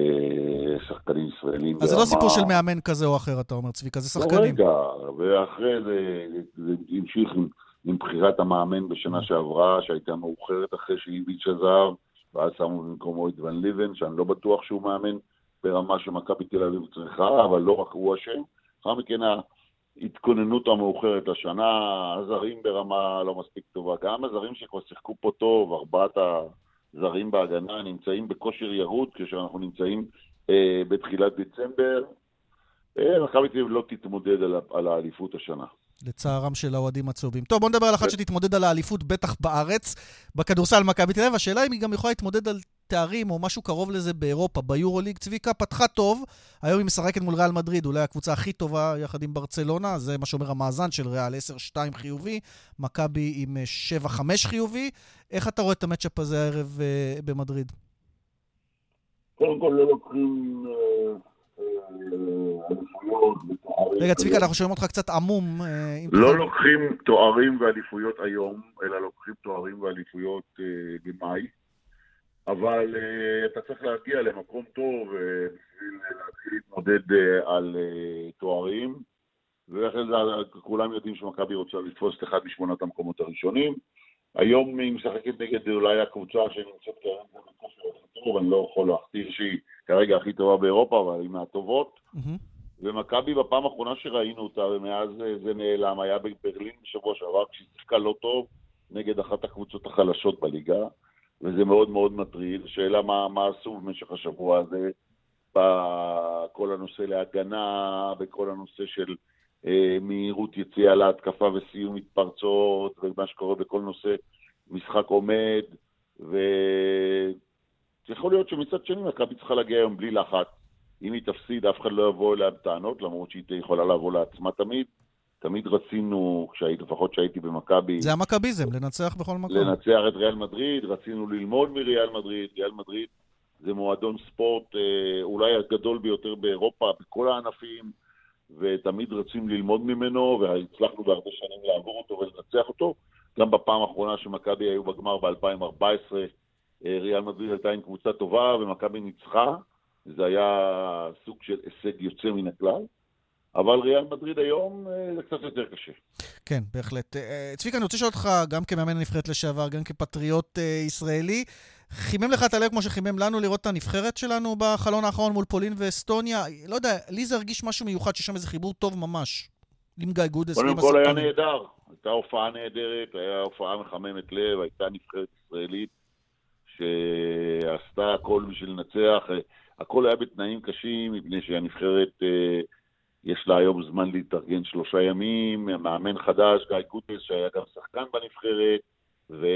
שחקנים ישראלים. אז זה לא סיפור של מאמן כזה או אחר, אתה אומר, צביקה, זה שחקנים. לא, רגע, ואחרי זה זה המשיך עם... עם בחירת המאמן בשנה שעברה, שהייתה מאוחרת אחרי שאיביץ' עזב, ואז שמו במקומו את ון ליבן, שאני לא בטוח שהוא מאמן ברמה שמכבי תל אביב צריכה, אבל לא רק הוא אשם. לאחר מכן ההתכוננות המאוחרת לשנה, הזרים ברמה לא מספיק טובה. גם הזרים שכבר שיחקו פה טוב, ארבעת הזרים בהגנה נמצאים בכושר ירוד, כשאנחנו נמצאים אה, בתחילת דצמבר. אה, מכבי תל אביב לא תתמודד על, על האליפות השנה. לצערם של האוהדים הצהובים. טוב, בוא נדבר על אחת שתתמודד על האליפות, בטח בארץ, בכדורסל מכבי תל אביב. השאלה אם היא גם יכולה להתמודד על תארים או משהו קרוב לזה באירופה, ביורוליג. צביקה פתחה טוב, היום היא משחקת מול ריאל מדריד, אולי הקבוצה הכי טובה יחד עם ברצלונה, זה מה שאומר המאזן של ריאל, 10-2 חיובי, מכבי עם 7-5 חיובי. איך אתה רואה את המצ'אפ הזה הערב uh, במדריד? קודם כל לא לוקחים... אליפויות ותוארים. רגע, צביקה, אנחנו שומעים אותך קצת עמום. אה, לא לוקחים תוארים ואליפויות היום, אלא לוקחים תוארים ואליפויות אה, במאי. אבל uh, אתה צריך להגיע למקום טוב בשביל להתחיל להתמודד על תוארים. ואחרי זה כולם יודעים שמכבי רוצה לתפוס את אחד משמונת המקומות הראשונים. היום היא משחקת נגד אולי הקבוצה שנמצאת כרגע בכושר הכי טוב, אני לא יכול להכתיר שהיא כרגע הכי טובה באירופה, אבל היא מהטובות. ומכבי בפעם האחרונה שראינו אותה, ומאז זה נעלם, היה בברלין בשבוע שעבר, כשהיא שיחקה לא טוב נגד אחת הקבוצות החלשות בליגה, וזה מאוד מאוד מטריד. השאלה מה, מה עשו במשך השבוע הזה, בכל הנושא להגנה, בכל הנושא של אה, מהירות יציאה להתקפה וסיום מתפרצות, ומה שקורה בכל נושא משחק עומד, ויכול להיות שמצד שני מכבי צריכה להגיע היום בלי לחץ. אם היא תפסיד, אף אחד לא יבוא אליה בטענות, למרות שהיא יכולה לבוא לעצמה תמיד. תמיד רצינו, כשהייתי, לפחות כשהייתי במכבי... זה המכביזם, לנצח בכל מקום. לנצח את ריאל מדריד, רצינו ללמוד מריאל מדריד. ריאל מדריד זה מועדון ספורט אה, אולי הגדול ביותר באירופה, בכל הענפים. ותמיד רצים ללמוד ממנו, והצלחנו בהרבה שנים לעבור אותו ולנצח אותו. גם בפעם האחרונה שמכבי היו בגמר ב-2014, אה, ריאל מדריד הייתה עם קבוצה טובה ומכבי ניצחה. זה היה סוג של הישג יוצא מן הכלל. אבל ריאל מדריד היום אה, זה קצת יותר קשה. כן, בהחלט. אה, צביקה, אני רוצה לשאול אותך, גם כמאמן הנבחרת לשעבר, גם כפטריוט ישראלי, חימם לך את הלב כמו שחימם לנו לראות את הנבחרת שלנו בחלון האחרון מול פולין ואסטוניה? לא יודע, לי זה הרגיש משהו מיוחד, שיש שם איזה חיבור טוב ממש. עם גיא גודס, קודם כל היה נהדר. הייתה הופעה נהדרת, הייתה הופעה מחממת לב, הייתה נבחרת ישראלית שעשתה הכל בשביל לנצח. הכל היה בתנאים קשים, מפני שהנבחרת, אה, יש לה היום זמן להתארגן שלושה ימים, מאמן חדש, גיא גודס, שהיה גם שחקן בנבחרת, ו...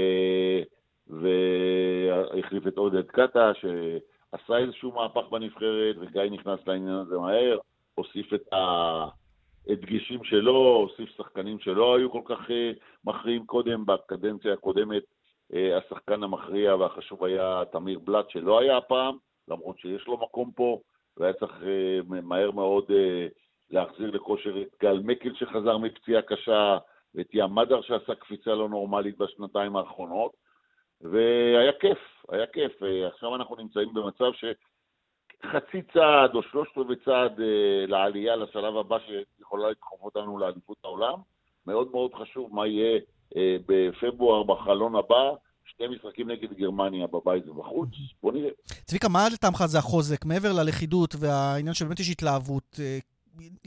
והחליף את עודד קאטה, שעשה איזשהו מהפך בנבחרת, וגיא נכנס לעניין הזה מהר, הוסיף את הדגישים שלו, הוסיף שחקנים שלא היו כל כך אה, מכריעים קודם, בקדנציה הקודמת אה, השחקן המכריע והחשוב היה תמיר בלאט, שלא היה הפעם, למרות שיש לו מקום פה, והיה צריך אה, מהר מאוד להחזיר לכושר את גל מקל שחזר מפציעה קשה, ואת ים מדר שעשה קפיצה לא נורמלית בשנתיים האחרונות. והיה כיף, היה כיף. עכשיו אנחנו נמצאים במצב שחצי צעד או שלושת רבעי צעד אה, לעלייה לשלב הבא שיכולה לדחוף אותנו לאליפות העולם. מאוד מאוד חשוב מה יהיה אה, בפברואר בחלון הבא. שני משחקים נגד גרמניה בבית ובחוץ, בוא נראה. צביקה, מה לטעמך זה החוזק? מעבר ללכידות והעניין שבאמת יש התלהבות, אה,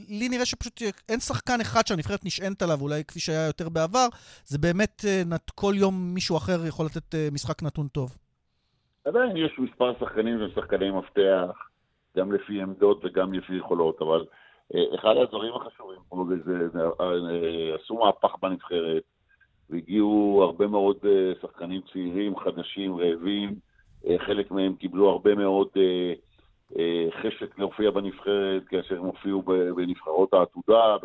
לי נראה שפשוט אין שחקן אחד שהנבחרת נשענת עליו, אולי כפי שהיה יותר בעבר, זה באמת כל יום מישהו אחר יכול לתת משחק נתון טוב. עדיין יש מספר שחקנים שהם שחקני מפתח, גם לפי עמדות וגם לפי יכולות, אבל אחד הדברים החשובים פה זה, זה עשו מהפך בנבחרת, והגיעו הרבה מאוד שחקנים צעירים, חדשים, רעבים, חלק מהם קיבלו הרבה מאוד חשק להופיע בנבחרת כאשר הם הופיעו בנבחרות העתודה,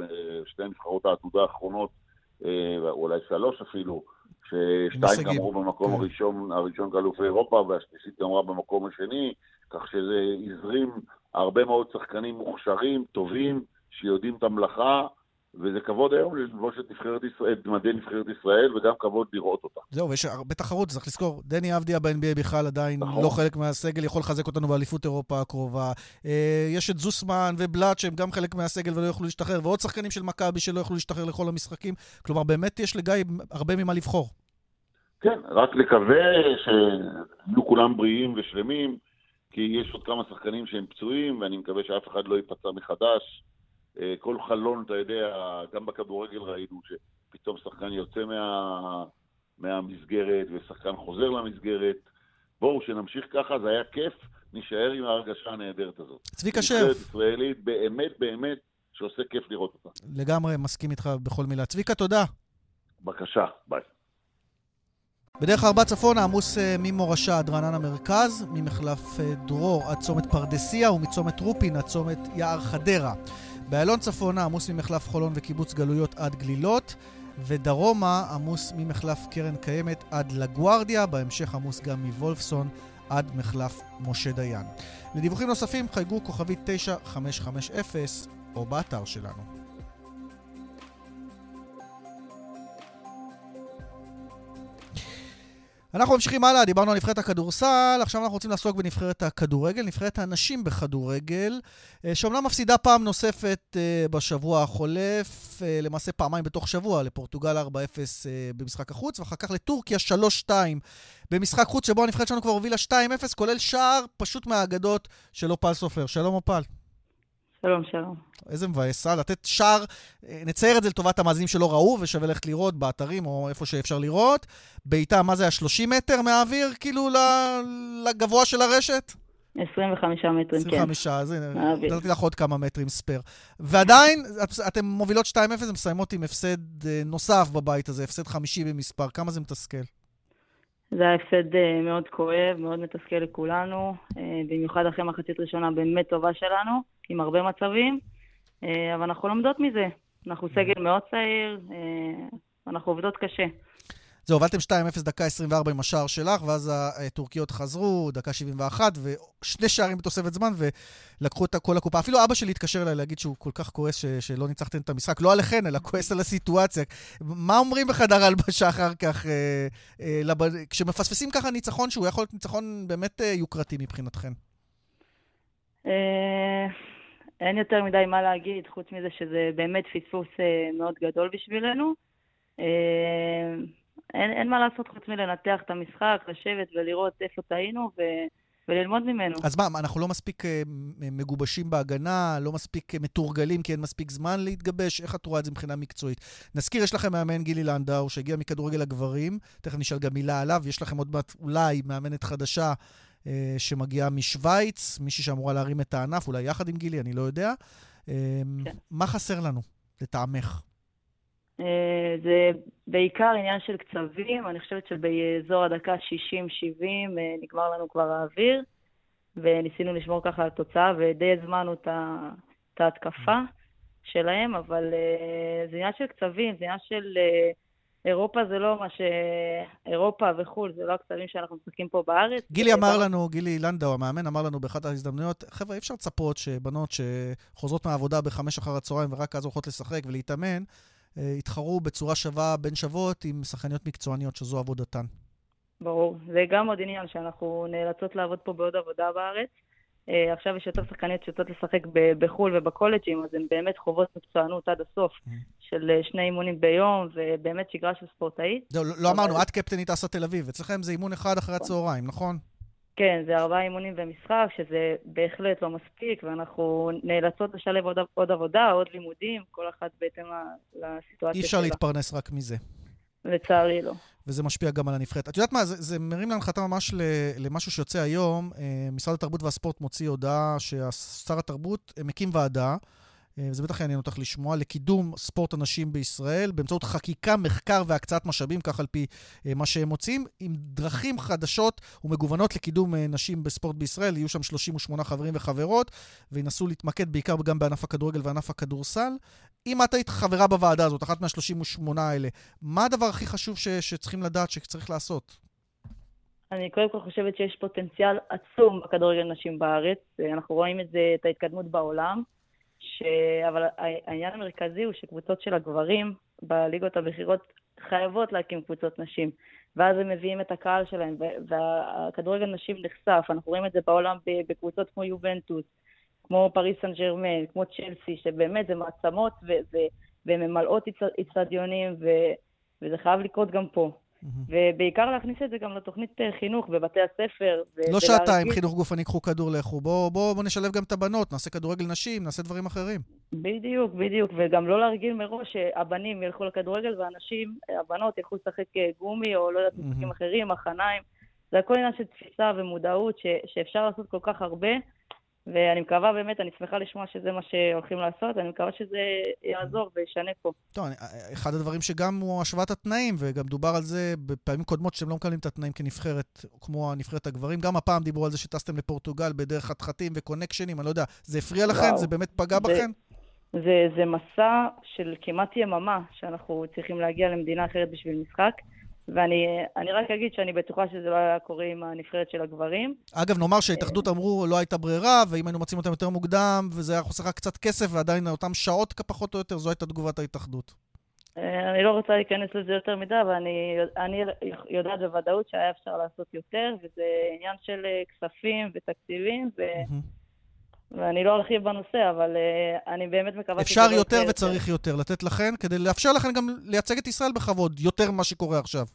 בשתי נבחרות העתודה האחרונות, אולי שלוש אפילו, ששתיים גמרו במקום כן. הראשון, הראשון כאלופי אירופה והשלישית גמרה במקום השני, כך שזה הזרים הרבה מאוד שחקנים מוכשרים, טובים, שיודעים את המלאכה, וזה כבוד היום ללבוש את נבחרת ישראל, את מדי נבחרת ישראל, וגם כבוד לראות אותה. זהו, ויש הרבה תחרות, צריך לזכור, דני אבדיה ב-NBA בכלל עדיין נכון. לא חלק מהסגל, יכול לחזק אותנו באליפות אירופה הקרובה. אה, יש את זוסמן ובלאט שהם גם חלק מהסגל ולא יוכלו להשתחרר, ועוד שחקנים של מכבי שלא יוכלו להשתחרר לכל המשחקים. כלומר, באמת יש לגיא הרבה ממה לבחור. כן, רק לקווה שיהיו כולם בריאים ושלמים, כי יש עוד כמה שחקנים שהם פצועים, ואני מקווה שאף אחד לא ייפצע מחדש. אה, כל חלון, אתה יודע, גם בכדורגל ראינו שפתאום שחקן יוצא מה, מהמסגרת ושחקן חוזר למסגרת. בואו, שנמשיך ככה, זה היה כיף, נישאר עם ההרגשה הנהדרת הזאת. צביקה שף. נבחרת ישראלית באמת באמת שעושה כיף לראות אותה. לגמרי מסכים איתך בכל מילה. צביקה, תודה. בבקשה, ביי. בדרך ארבע צפונה עמוס אה, ממורשה עד רענן המרכז, ממחלף אה, דרור עד צומת פרדסיה ומצומת רופין עד צומת יער חדרה. באיילון צפונה עמוס ממחלף חולון וקיבוץ גלויות עד גלילות, ודרומה עמוס ממחלף קרן קיימת עד לגוארדיה, בהמשך עמוס גם מוולפסון עד מחלף משה דיין. לדיווחים נוספים חייגו כוכבית 9550 או באתר שלנו. אנחנו ממשיכים הלאה, דיברנו על נבחרת הכדורסל, עכשיו אנחנו רוצים לעסוק בנבחרת הכדורגל, נבחרת הנשים בכדורגל, אה, שאומנם מפסידה פעם נוספת אה, בשבוע החולף, אה, למעשה פעמיים בתוך שבוע, לפורטוגל 4-0 במשחק החוץ, ואחר כך לטורקיה 3-2 במשחק חוץ, שבו הנבחרת שלנו כבר הובילה 2-0, כולל שער פשוט מהאגדות של אופל סופר. שלום אופל. שלום, שלום. איזה מבאס, אה? לתת שער, אה, נצייר את זה לטובת המאזינים שלא ראו, ושווה ללכת לראות באתרים או איפה שאפשר לראות. בעיטה, מה זה היה, 30 מטר מהאוויר, כאילו, לגבוה של הרשת? 25 מטרים, 25, כן. 25, אז הנה, נתתי לך עוד כמה מטרים ספייר. ועדיין, אתן מובילות 2-0, הן מסיימות עם הפסד אה, נוסף בבית הזה, הפסד חמישי במספר. כמה זה מתסכל? זה היה הפסד מאוד כואב, מאוד מתסכל לכולנו, במיוחד אחרי מחצית ראשונה באמת טובה שלנו. עם הרבה מצבים, אה, אבל אנחנו לומדות מזה. אנחנו סגל מאוד צעיר, אה, אנחנו עובדות קשה. זהו, הובלתם 2-0 דקה 24 עם השער שלך, ואז הטורקיות חזרו, דקה 71, ושני שערים בתוספת זמן, ולקחו את כל הקופה. אפילו אבא שלי התקשר אליי להגיד שהוא כל כך כועס ש- שלא ניצחתם את המשחק, לא עליכן, אלא כועס על הסיטואציה. מה אומרים בחדר הלבשה אחר כך, אה, אה, לב... כשמפספסים ככה ניצחון שהוא יכול להיות ניצחון באמת אה, יוקרתי מבחינתכן? אה... אין יותר מדי מה להגיד, חוץ מזה שזה באמת פספוס אה, מאוד גדול בשבילנו. אה, אין, אין מה לעשות חוץ מלנתח את המשחק, לשבת ולראות איפה טעינו ו... וללמוד ממנו. אז מה, אנחנו לא מספיק uh, מגובשים בהגנה, לא מספיק מתורגלים כי אין מספיק זמן להתגבש? איך את רואה את זה מבחינה מקצועית? נזכיר, יש לכם מאמן גילי לנדאו שהגיע מכדורגל הגברים, תכף נשאל גם מילה עליו, יש לכם עוד מעט אולי מאמנת חדשה אה, שמגיעה משוויץ, מישהי שאמורה להרים את הענף, אולי יחד עם גילי, אני לא יודע. אה, כן. מה חסר לנו, לטעמך? אה, זה בעיקר עניין של קצבים, אני חושבת שבאזור הדקה 60-70 נגמר לנו כבר האוויר, וניסינו לשמור ככה על התוצאה, ודי הזמנו את ההתקפה שלהם, אבל זה עניין של קצבים, זה עניין של אירופה זה לא מה ש... אירופה וחו"ל זה לא הקצבים שאנחנו משחקים פה בארץ. גילי אמר לנו, גילי לנדאו, המאמן, אמר לנו באחת ההזדמנויות, חבר'ה, אי אפשר לצפות שבנות שחוזרות מהעבודה בחמש אחר הצהריים ורק אז הולכות לשחק ולהתאמן, אה, יתחרו בצורה שווה בין שוות עם שחקניות מקצועניות שזו עבודתן. ברור. זה גם עוד עניין שאנחנו נאלצות לעבוד פה בעוד עבודה בארץ. אה, עכשיו יש יותר שחקניות שיוצאות לשחק בחו"ל ובקולג'ים, אז הן באמת חוות מקצוענות עד הסוף mm. של אה, שני אימונים ביום, ובאמת שגרה של ספורטאית. לא, לא אמרנו, את קפטנית אסא תל אביב, אצלכם זה אימון אחד אחרי נכון. הצהריים, נכון? כן, זה ארבעה אימונים ומשחק, שזה בהחלט לא מספיק, ואנחנו נאלצות לשלב עוד, עוד עבודה, עוד לימודים, כל אחת בהתאם לסיטואציה שלה. אי אפשר להתפרנס רק מזה. לצערי לא. וזה משפיע גם על הנבחרת. את יודעת מה, זה, זה מרים להנחתה ממש למשהו שיוצא היום. אה, משרד התרבות והספורט מוציא הודעה ששר התרבות מקים ועדה. אה, בטח יעניין אותך לשמוע, לקידום ספורט הנשים בישראל באמצעות חקיקה, מחקר והקצאת משאבים, כך על פי אה, מה שהם מוצאים, עם דרכים חדשות ומגוונות לקידום אה, נשים בספורט בישראל. יהיו שם 38 חברים וחברות, וינסו להתמקד בעיקר גם בענף הכדורגל וענף הכדורסל. אם את היית חברה בוועדה הזאת, אחת מה-38 האלה, מה הדבר הכי חשוב ש- שצריכים לדעת, שצריך לעשות? אני קודם כל חושבת שיש פוטנציאל עצום בכדורגל נשים בארץ. אנחנו רואים את זה, את ההתקדמות בעולם. ש... אבל העניין המרכזי הוא שקבוצות של הגברים בליגות הבכירות חייבות להקים קבוצות נשים. ואז הם מביאים את הקהל שלהם, והכדורגל נשים נחשף. אנחנו רואים את זה בעולם בקבוצות כמו יובנטוס, כמו פריס סן ג'רמן, כמו צ'לסי, שבאמת זה מעצמות והן ממלאות איצטדיונים, וזה חייב לקרות גם פה. ובעיקר להכניס את זה גם לתוכנית אה, חינוך בבתי הספר. לא שעתיים חינוך גופני, קחו כדור לכו. בואו בוא, בוא נשלב גם את הבנות, נעשה כדורגל נשים, נעשה דברים אחרים. בדיוק, בדיוק. וגם לא להרגיל מראש שהבנים ילכו לכדורגל והנשים, הבנות ילכו לשחק אה, גומי או לא יודעת, משחקים אחרים, מחניים. זה הכל עניין של תפיסה ומודעות ש, שאפשר לעשות כל כך הרבה. ואני מקווה באמת, אני שמחה לשמוע שזה מה שהולכים לעשות, אני מקווה שזה יעזור וישנה פה. טוב, אחד הדברים שגם הוא השוואת התנאים, וגם דובר על זה בפעמים קודמות שאתם לא מקבלים את התנאים כנבחרת, כמו הנבחרת הגברים. גם הפעם דיברו על זה שטסתם לפורטוגל בדרך חתחתים וקונקשנים, אני לא יודע, זה הפריע לכם? וואו, זה באמת פגע זה, בכם? זה, זה מסע של כמעט יממה שאנחנו צריכים להגיע למדינה אחרת בשביל משחק. ואני רק אגיד שאני בטוחה שזה לא היה קורה עם הנבחרת של הגברים. אגב, נאמר שההתאחדות אמרו לא הייתה ברירה, ואם היינו מוצאים אותם יותר מוקדם, וזה היה חוסר רק קצת כסף, ועדיין אותם שעות פחות או יותר, זו הייתה תגובת ההתאחדות. אה, אני לא רוצה להיכנס לזה יותר מדי, אבל אני, אני יודעת בוודאות שהיה אפשר לעשות יותר, וזה עניין של אה, כספים ותקציבים, ו... ואני לא ארחיב בנושא, אבל uh, אני באמת מקווה... אפשר יותר וצריך יותר לתת לכן, כדי לאפשר לכן גם לייצג את ישראל בכבוד, יותר ממה שקורה עכשיו.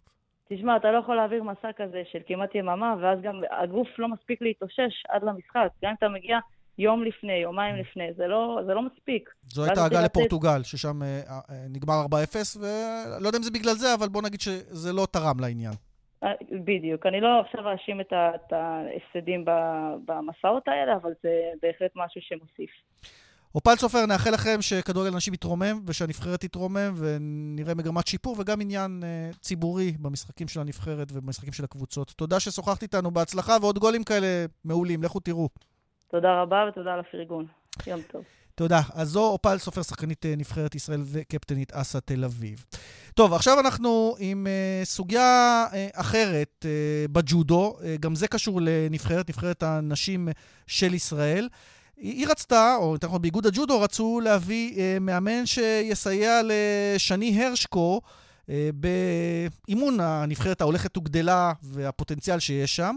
תשמע, אתה לא יכול להעביר מסע כזה של כמעט יממה, ואז גם הגוף לא מספיק להתאושש עד למשחק. גם אם אתה מגיע יום לפני, יומיים לפני, זה לא, זה לא מספיק. זו הייתה הגעה לפורטוגל, ששם uh, uh, נגמר 4-0, ולא יודע אם זה בגלל זה, אבל בוא נגיד שזה לא תרם לעניין. אה, בדיוק. אני לא עכשיו אאשים את ההפסדים במסעות האלה, אבל זה בהחלט משהו שמוסיף. אופל סופר, נאחל לכם שכדורגל נשים יתרומם ושהנבחרת תתרומם ונראה מגמת שיפור וגם עניין uh, ציבורי במשחקים של הנבחרת ובמשחקים של הקבוצות. תודה ששוחחת איתנו, בהצלחה ועוד גולים כאלה מעולים, לכו תראו. תודה רבה ותודה על הפרגון. יום טוב. תודה. אז זו אופל סופר, שחקנית אה, נבחרת ישראל וקפטנית אסא תל אביב. טוב, עכשיו אנחנו עם uh, סוגיה uh, אחרת uh, בג'ודו, uh, גם זה קשור לנבחרת, נבחרת הנשים של ישראל. היא רצתה, או יותר נכון באיגוד הג'ודו, רצו להביא uh, מאמן שיסייע לשני הרשקו uh, באימון הנבחרת ההולכת וגדלה והפוטנציאל שיש שם,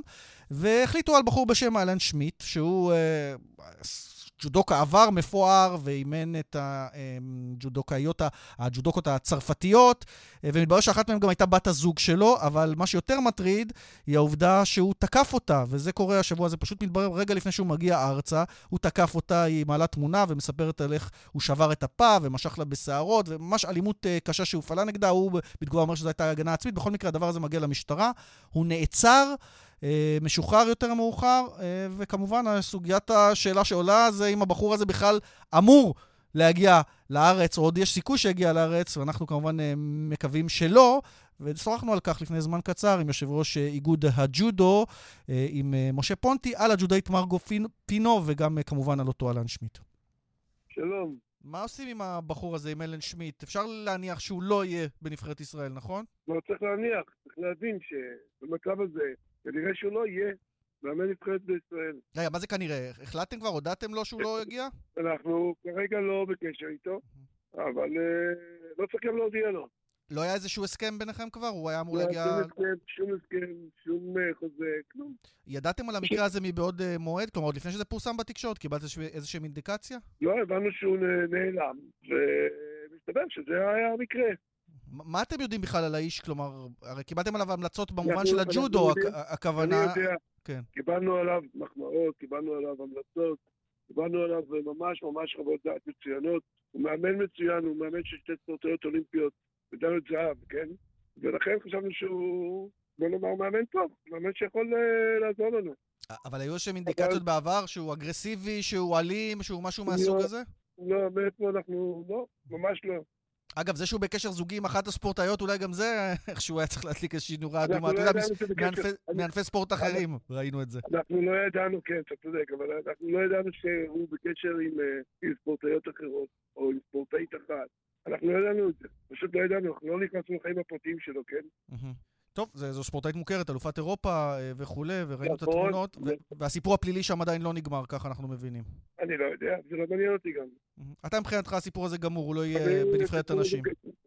והחליטו על בחור בשם אלן שמיט, שהוא... Uh, ג'ודוקה עבר מפואר ואימן את הג'ודוקאיות, הג'ודוקות הצרפתיות, ומתברר שאחת מהן גם הייתה בת הזוג שלו, אבל מה שיותר מטריד היא העובדה שהוא תקף אותה, וזה קורה השבוע הזה, פשוט מתברר רגע לפני שהוא מגיע ארצה, הוא תקף אותה, היא מעלה תמונה ומספרת על איך הוא שבר את הפה ומשך לה בשערות, וממש אלימות אה, קשה שהופעלה נגדה, הוא בתגובה אומר שזו הייתה הגנה עצמית, בכל מקרה הדבר הזה מגיע למשטרה, הוא נעצר. אה, משוחרר יותר מאוחר, אה, וכמובן סוגיית השאלה שעולה זה אם הבחור הזה בכלל אמור להגיע לארץ, או עוד יש סיכוי שיגיע לארץ, ואנחנו כמובן אה, מקווים שלא. ושוחחנו על כך לפני זמן קצר עם יושב ראש איגוד הג'ודו, עם משה פונטי, על הג'ודאית מרגו פינו, וגם כמובן על אותו אלן שמיט. שלום. מה עושים עם הבחור הזה, עם אלן שמיט? אפשר להניח שהוא לא יהיה בנבחרת ישראל, נכון? לא צריך להניח, צריך להבין שבמצב הזה כנראה שהוא לא יהיה מאמן נבחרת בישראל. רגע, מה זה כנראה? החלטתם כבר? הודעתם לו שהוא לא יגיע? אנחנו כרגע לא בקשר איתו, אבל אה, לא צריך גם להודיע לו. לא היה איזשהו הסכם ביניכם כבר? הוא היה אמור לא להגיע... לא, שום הסכם, שום הסכם, שום אה, חוזה, כלום. ידעתם על המקרה הזה מבעוד אה, מועד? כלומר, עוד לפני שזה פורסם בתקשורת, קיבלת איזושהי אינדיקציה? לא, הבנו שהוא נעלם, ומסתבר שזה היה המקרה. מה אתם יודעים בכלל על האיש? כלומר, הרי קיבלתם עליו המלצות במובן של הג'ודו, הכוונה... אני יודע, כן. קיבלנו עליו מחמאות, קיבלנו עליו המלצות, קיבלנו עליו ממש ממש חוות דעת מצוינות. הוא מאמן מצוין, הוא מאמן של שתי ספורטאיות אולימפיות, מדליות זהב, כן? ולכן חשבנו שהוא, בוא נאמר, מאמן טוב, מאמן שיכול אה, לעזור לנו. אבל היו איזשהם אינדיקציות בעבר שהוא אגרסיבי, שהוא אלים, שהוא משהו לא. מהסוג הזה? לא, מאיפה אנחנו, לא, ממש לא. אגב, זה שהוא בקשר זוגי עם אחת הספורטאיות, אולי גם זה איכשהו היה צריך להדליק איזושהי נורה אדומה. אתה לא יודע, מס- שזה מענפי- ספורט אחרים ראינו את זה. אנחנו לא ידענו, כן, אתה צודק, אבל אנחנו לא ידענו שהוא בקשר אה, עם ספורטאיות אחרות, או עם ספורטאית אחת. אנחנו לא ידענו את זה, פשוט לא ידענו, אנחנו לא נכנסנו לחיים הפרטיים שלו, כן? טוב, זה- זו ספורטאית מוכרת, אלופת אירופה אה, וכולי, וראינו את נכון. התמונות, ו- והסיפור הפלילי שם עדיין לא נגמר, ככה אנחנו מבינים. אני לא יודע, זה לא מעניין אותי גם. מהמם. אתה מבחינתך הסיפור הזה גמור, הוא לא יהיה בנבחרת הנשים.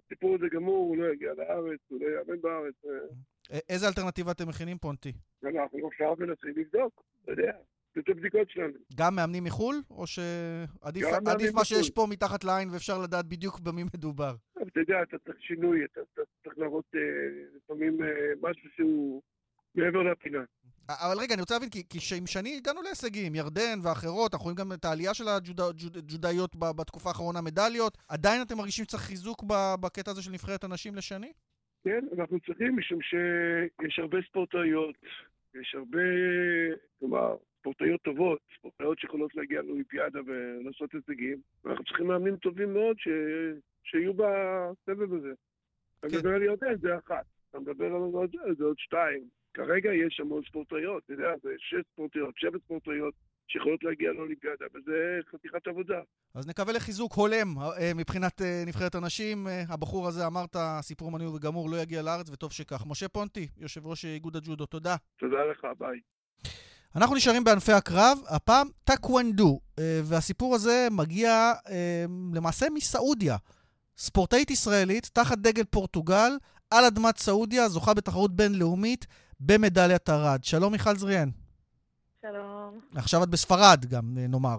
הסיפור הזה גמור, הוא לא יגיע לארץ, הוא לא יאמן בארץ. אה, א- איזה אלטרנטיבה אתם מכינים, פונטי? אנחנו עכשיו מנסים לבדוק, אתה יודע, את הבדיקות שלנו. גם מאמנים מחו"ל, או שעדיף מה שיש מחו"ל. פה מתחת לעין ואפשר לדעת בדיוק במי מדובר? אבל אתה יודע, אתה צריך שינוי, אתה אתה צריך להראות אה, לפעמים אה, משהו שהוא מעבר לפינה. אבל רגע, אני רוצה להבין, כי, כי שעם שני הגענו להישגים, ירדן ואחרות, אנחנו רואים גם את העלייה של הג'ודאיות בתקופה האחרונה, מדליות. עדיין אתם מרגישים שצריך חיזוק בקטע הזה של נבחרת הנשים לשני? כן, אנחנו צריכים, משום שיש הרבה ספורטאיות, יש הרבה, כלומר, ספורטאיות טובות, ספורטאיות שיכולות להגיע לאולימפיאדה ולעשות הישגים, ואנחנו צריכים מאמנים טובים מאוד ש... שיהיו בסבב הזה. אתה כן. מדבר על ירדן, זה אחת. אתה מדבר על עוד, זה עוד שתיים. כרגע יש המון ספורטאיות, אתה יודע, זה שש ספורטאיות, שבע ספורטאיות שיכולות להגיע לאולימפיאדה, וזה חתיכת עבודה. אז נקווה לחיזוק הולם אה, מבחינת אה, נבחרת הנשים. אה, הבחור הזה, אמרת, סיפור מנוי וגמור, לא יגיע לארץ, וטוב שכך. משה פונטי, יושב ראש איגוד הג'ודו, תודה. תודה לך, ביי. אנחנו נשארים בענפי הקרב, הפעם טאקוונדו, והסיפור הזה מגיע למעשה מסעודיה. ספורטאית ישראלית, תחת דגל פורטוגל, על אדמת סעודיה, זוכה בתחרות בינלאומית במדליית ארד. שלום מיכל זריאן. שלום. עכשיו את בספרד גם, אה, נאמר.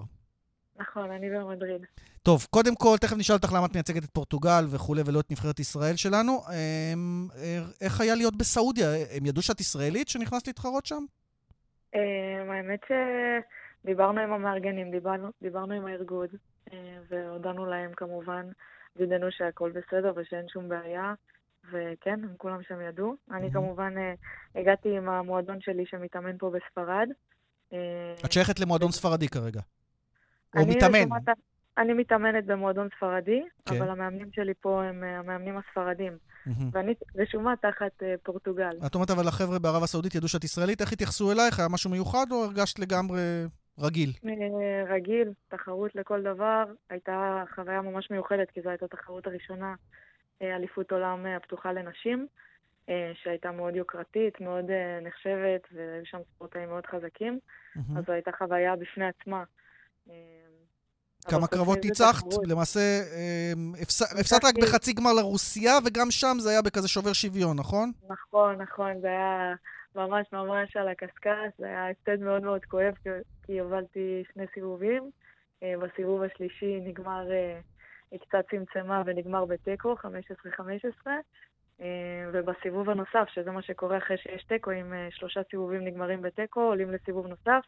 נכון, אני במדריד. טוב, קודם כל, תכף נשאל אותך למה את מייצגת את פורטוגל וכולי, ולא את נבחרת ישראל שלנו. אה, אה, איך היה להיות בסעודיה? הם ידעו שאת ישראלית שנכנסת להתחרות שם? האמת שדיברנו עם המארגנים, דיברנו, דיברנו עם הארגון, והודענו להם כמובן, וידאנו שהכל בסדר ושאין שום בעיה, וכן, הם כולם שם ידעו. אני כמובן אה, הגעתי עם המועדון שלי שמתאמן פה בספרד. אה, את שייכת למועדון ספרדי כרגע. או מתאמן. אני מתאמנת במועדון ספרדי, כן. אבל המאמנים שלי פה הם אה, המאמנים הספרדים, מהמם. ואני רשומה תחת אה, פורטוגל. את אומרת, אבל החבר'ה בערב הסעודית ידעו שאת ישראלית, איך התייחסו אלייך? היה משהו מיוחד או הרגשת לגמרי רגיל? אה, רגיל, תחרות לכל דבר. הייתה חוויה ממש מיוחדת, כי זו הייתה התחרות הראשונה, אה, אליפות עולם אה, הפתוחה לנשים, שהייתה מאוד יוקרתית, מאוד נחשבת, והיו שם ספורטאים מאוד חזקים, מהמם. אז זו הייתה חוויה בפני עצמה. כמה קרבות ניצחת? למעשה, הפס- הפסדת רק בחצי גמר לרוסיה, וגם שם זה היה בכזה שובר שוויון, נכון? נכון, נכון, זה היה ממש ממש על הקשקש, זה היה הפסד מאוד מאוד כואב, כי- הובלתי שני סיבובים. אה, בסיבוב השלישי נגמר, אה, היא קצת צמצמה ונגמר בתיקו, 15-15. אה, ובסיבוב הנוסף, שזה מה שקורה אחרי שיש תיקו, אם אה, שלושה סיבובים נגמרים בתיקו, עולים לסיבוב נוסף,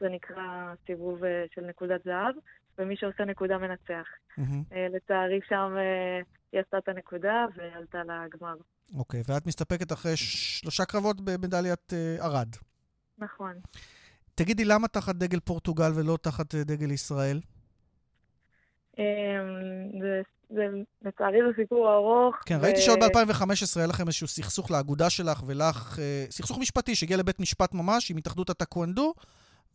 זה נקרא סיבוב אה, של נקודת זהב, ומי שעושה נקודה מנצח. אה, לצערי שם אה, היא עשתה את הנקודה ועלתה לגמר. אוקיי, ואת מסתפקת אחרי שלושה קרבות במדליית אה, ארד. נכון. תגידי, למה תחת דגל פורטוגל ולא תחת אה, דגל ישראל? אמ, זה, לצערי זה סיפור ארוך. כן, ראיתי שעוד ב-2015 היה לכם איזשהו סכסוך לאגודה שלך ולך, אה, סכסוך משפטי שהגיע לבית משפט ממש עם התאחדות הטקוונדו,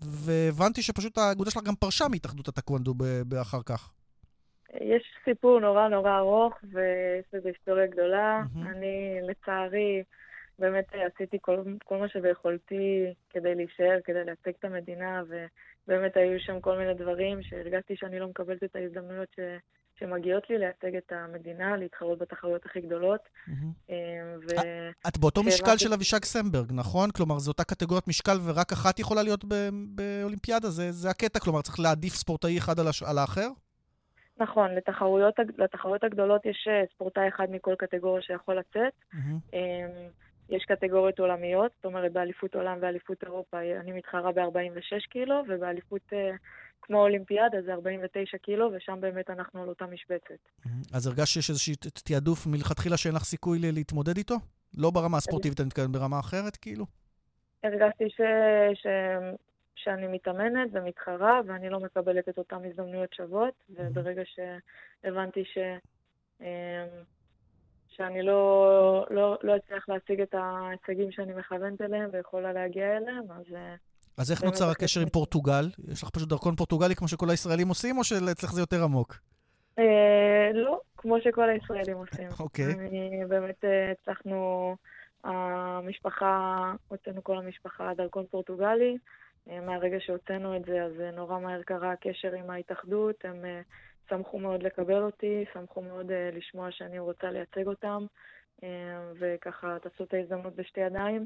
והבנתי שפשוט האגודה שלך גם פרשה מהתאחדות הטקוונדו באחר כך. יש סיפור נורא נורא ארוך, ויש לזה היסטוריה גדולה. מהמם. אני, לצערי, באמת עשיתי כל, כל מה שביכולתי כדי להישאר, כדי לייצג את המדינה, ובאמת היו שם כל מיני דברים שהרגשתי שאני לא מקבלת את ההזדמנויות ש, שמגיעות לי לייצג את המדינה, להתחרות בתחרויות הכי גדולות. אמ, ו... את באותו משקל של אבישג סמברג, נכון? כלומר, זו אותה קטגוריית משקל ורק אחת יכולה להיות ב- באולימפיאדה? זה, זה הקטע, כלומר, צריך להעדיף ספורטאי אחד על, הש... על האחר? נכון, לתחרויות, לתחרויות הגדולות יש אה, ספורטאי אחד מכל קטגוריה שיכול לצאת. אמ, יש קטגוריות עולמיות, זאת אומרת באליפות עולם ואליפות אירופה אני מתחרה ב-46 קילו, ובאליפות אה, כמו אולימפיאדה זה 49 קילו, ושם באמת אנחנו על אותה משבצת. מהמם. אז הרגשת שיש איזשהו תעדוף מלכתחילה שאין לך סיכוי להתמודד איתו? לא ברמה הספורטיבית, אני מתכוון ברמה אחרת, כאילו? הרגשתי ש... שאני מתאמנת ומתחרה, ואני לא מקבלת את אותן הזדמנויות שוות, וברגע שהבנתי ש... אמ, שאני לא, לא, לא אצליח להשיג את ההישגים שאני מכוונת אליהם ויכולה להגיע אליהם, אז... אה, אז איך נוצר הקשר עם פורטוגל? יש לך פשוט דרכון פורטוגלי כמו שכל הישראלים עושים, או שאצלך זה יותר עמוק? אה, לא, כמו שכל הישראלים עושים. אוקיי. אני באמת אה, הצלחנו, המשפחה, הוצאנו כל המשפחה דרכון פורטוגלי. אה, מהרגע שהוצאנו את זה, אז אה, נורא מהר קרה הקשר עם ההתאחדות. הם אה, שמחו מאוד לקבל אותי, שמחו מאוד לשמוע שאני רוצה לייצג אותם, וככה תפסו את ההזדמנות בשתי ידיים.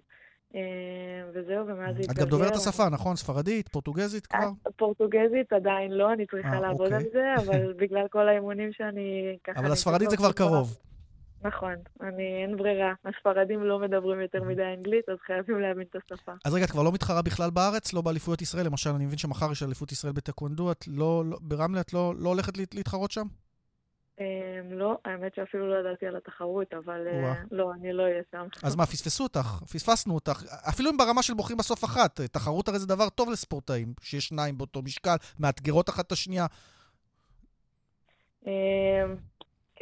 וזהו, ומאז זה את גם התגלגל. דוברת השפה, נכון? ספרדית, פורטוגזית כבר? פורטוגזית עדיין לא, אני צריכה לעבוד על אוקיי. זה, אבל בגלל כל האימונים שאני ככה... אבל הספרדית זה כבר קרוב. נכון, אני, אין ברירה. הספרדים לא מדברים יותר מדי אנגלית, אז חייבים להבין את השפה. אז רגע, את כבר לא מתחרה בכלל בארץ? לא באליפויות ישראל? למשל, אני מבין שמחר יש אליפות ישראל בטקוונדו, את לא, לא- ברמלה את לא לא הולכת להת- להתחרות שם? אמ, לא, האמת שאפילו לא ידעתי על התחרות, אבל אה. לא, אני לא אהיה שם. אז מה, פספסו אותך, פספסנו אותך. אפילו אם ברמה של בוחרים בסוף אחת, תחרות הרי זה דבר טוב לספורטאים, שיש שניים באותו משקל, מאתגרות אחת את השנייה.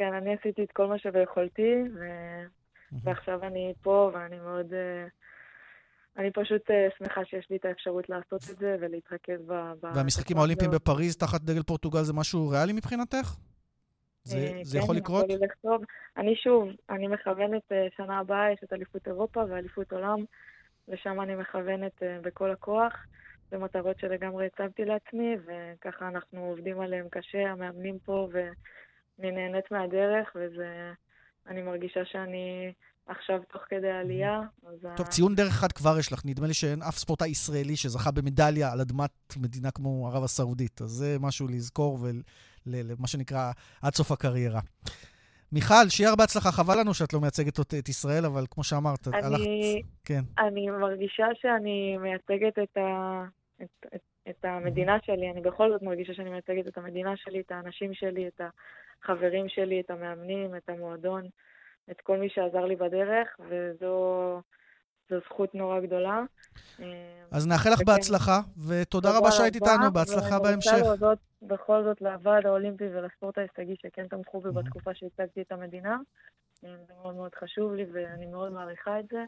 כן, אני עשיתי את כל מה שביכולתי, ו... ועכשיו אני פה, ואני מאוד... אה, אני פשוט אה, שמחה שיש לי את האפשרות לעשות את זה ולהתרכז ב... והמשחקים האולימפיים. בפריז תחת דגל פורטוגל זה משהו ריאלי מבחינתך? זה, אה, זה כן, יכול לקרות? הכל ילך טוב. אני שוב, אני מכוונת, שנה הבאה יש את אליפות אירופה ואליפות עולם, ושם אני מכוונת בכל הכוח. זה מטרות שלגמרי הצבתי לעצמי, וככה אנחנו עובדים עליהם קשה, המאמנים פה, ואני נהנית מהדרך, וזה... אני מרגישה שאני עכשיו תוך כדי העלייה, אז... ה- טוב, ציון דרך אחד כבר יש לך. נדמה לי שאין אף ספורטאי ישראלי שזכה במדליה על אדמת מדינה כמו ערב הסעודית. אז זה משהו לזכור ולמה שנקרא עד סוף הקריירה. מיכל, שיהיה הרבה הצלחה. חבל לנו שאת לא מייצגת את ישראל, אבל כמו שאמרת, אני, הלכת... כן. אני מרגישה שאני מייצגת את, ה, את, את, את המדינה שלי, אני בכל זאת מרגישה שאני מייצגת את המדינה שלי, את האנשים שלי, את החברים שלי, את המאמנים, את המועדון, את כל מי שעזר לי בדרך, וזו זו זכות נורא גדולה. אז נאחל לך וכן, בהצלחה, ותודה רבה שהיית איתנו, בהצלחה ואני בהמשך. רוצה להודות בכל זאת לוועד האולימפי ולספורט ההישגי שכן תמכו בי Mhm. בתקופה שהצגתי את המדינה. אה, זה מאוד מאוד חשוב לי ואני מאוד מעריכה את זה,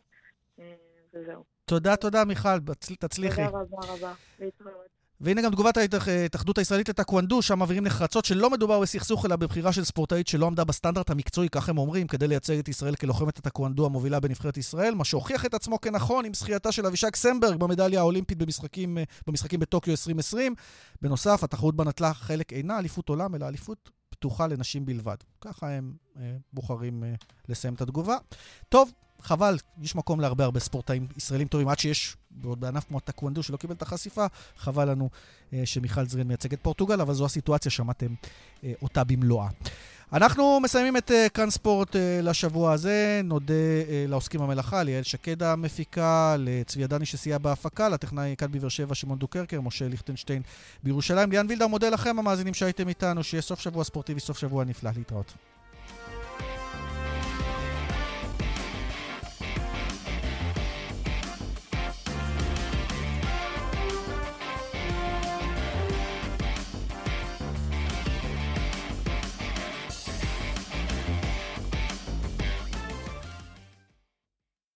אה, וזהו. תודה, תודה, מיכל, תצליחי. תודה רבה רבה, להתראות. והנה גם תגובת ההתאח- ההתאחדות הישראלית לטקוונדו, שם מבהירים נחרצות שלא מדובר בסכסוך, אלא בבחירה של ספורטאית שלא עמדה בסטנדרט המקצועי, כך הם אומרים, כדי לייצג את ישראל כלוחמת הטקוונדו המובילה בנבחרת ישראל, מה שהוכיח את עצמו כנכון עם זכייתה של אבישג סמברג במדליה האולימפית במשחקים, אה, במשחקים בטוקיו 2020. בנוסף, התחרות בה נטלה חלק אינה אליפות עולם, אלא אליפות פתוחה לנשים בלבד. ככה הם אה, בוחרים אה, לסיים את התגובה. טוב, חבל, יש מקום להרבה הרבה ספורטאים ישראלים טובים, עד שיש, בעוד בענף כמו הטקוונדו שלא קיבל את החשיפה, חבל לנו אה, שמיכל זרין מייצגת פורטוגל, אבל זו הסיטואציה, שמעתם אה, אותה במלואה. אנחנו מסיימים את אה, כאן ספורט אה, לשבוע הזה. נודה אה, לעוסקים במלאכה, ליעל שקד המפיקה, לצבי עדני שסייע בהפקה, לטכנאי כאן בבאר שבע שמעון דוקרקר, משה ליכטנשטיין בירושלים. ליאן וילדר מודה לכם, המאזינים שהייתם איתנו, שיהיה סוף שבוע ספורטיבי, סוף שבוע נפלא. להתראות.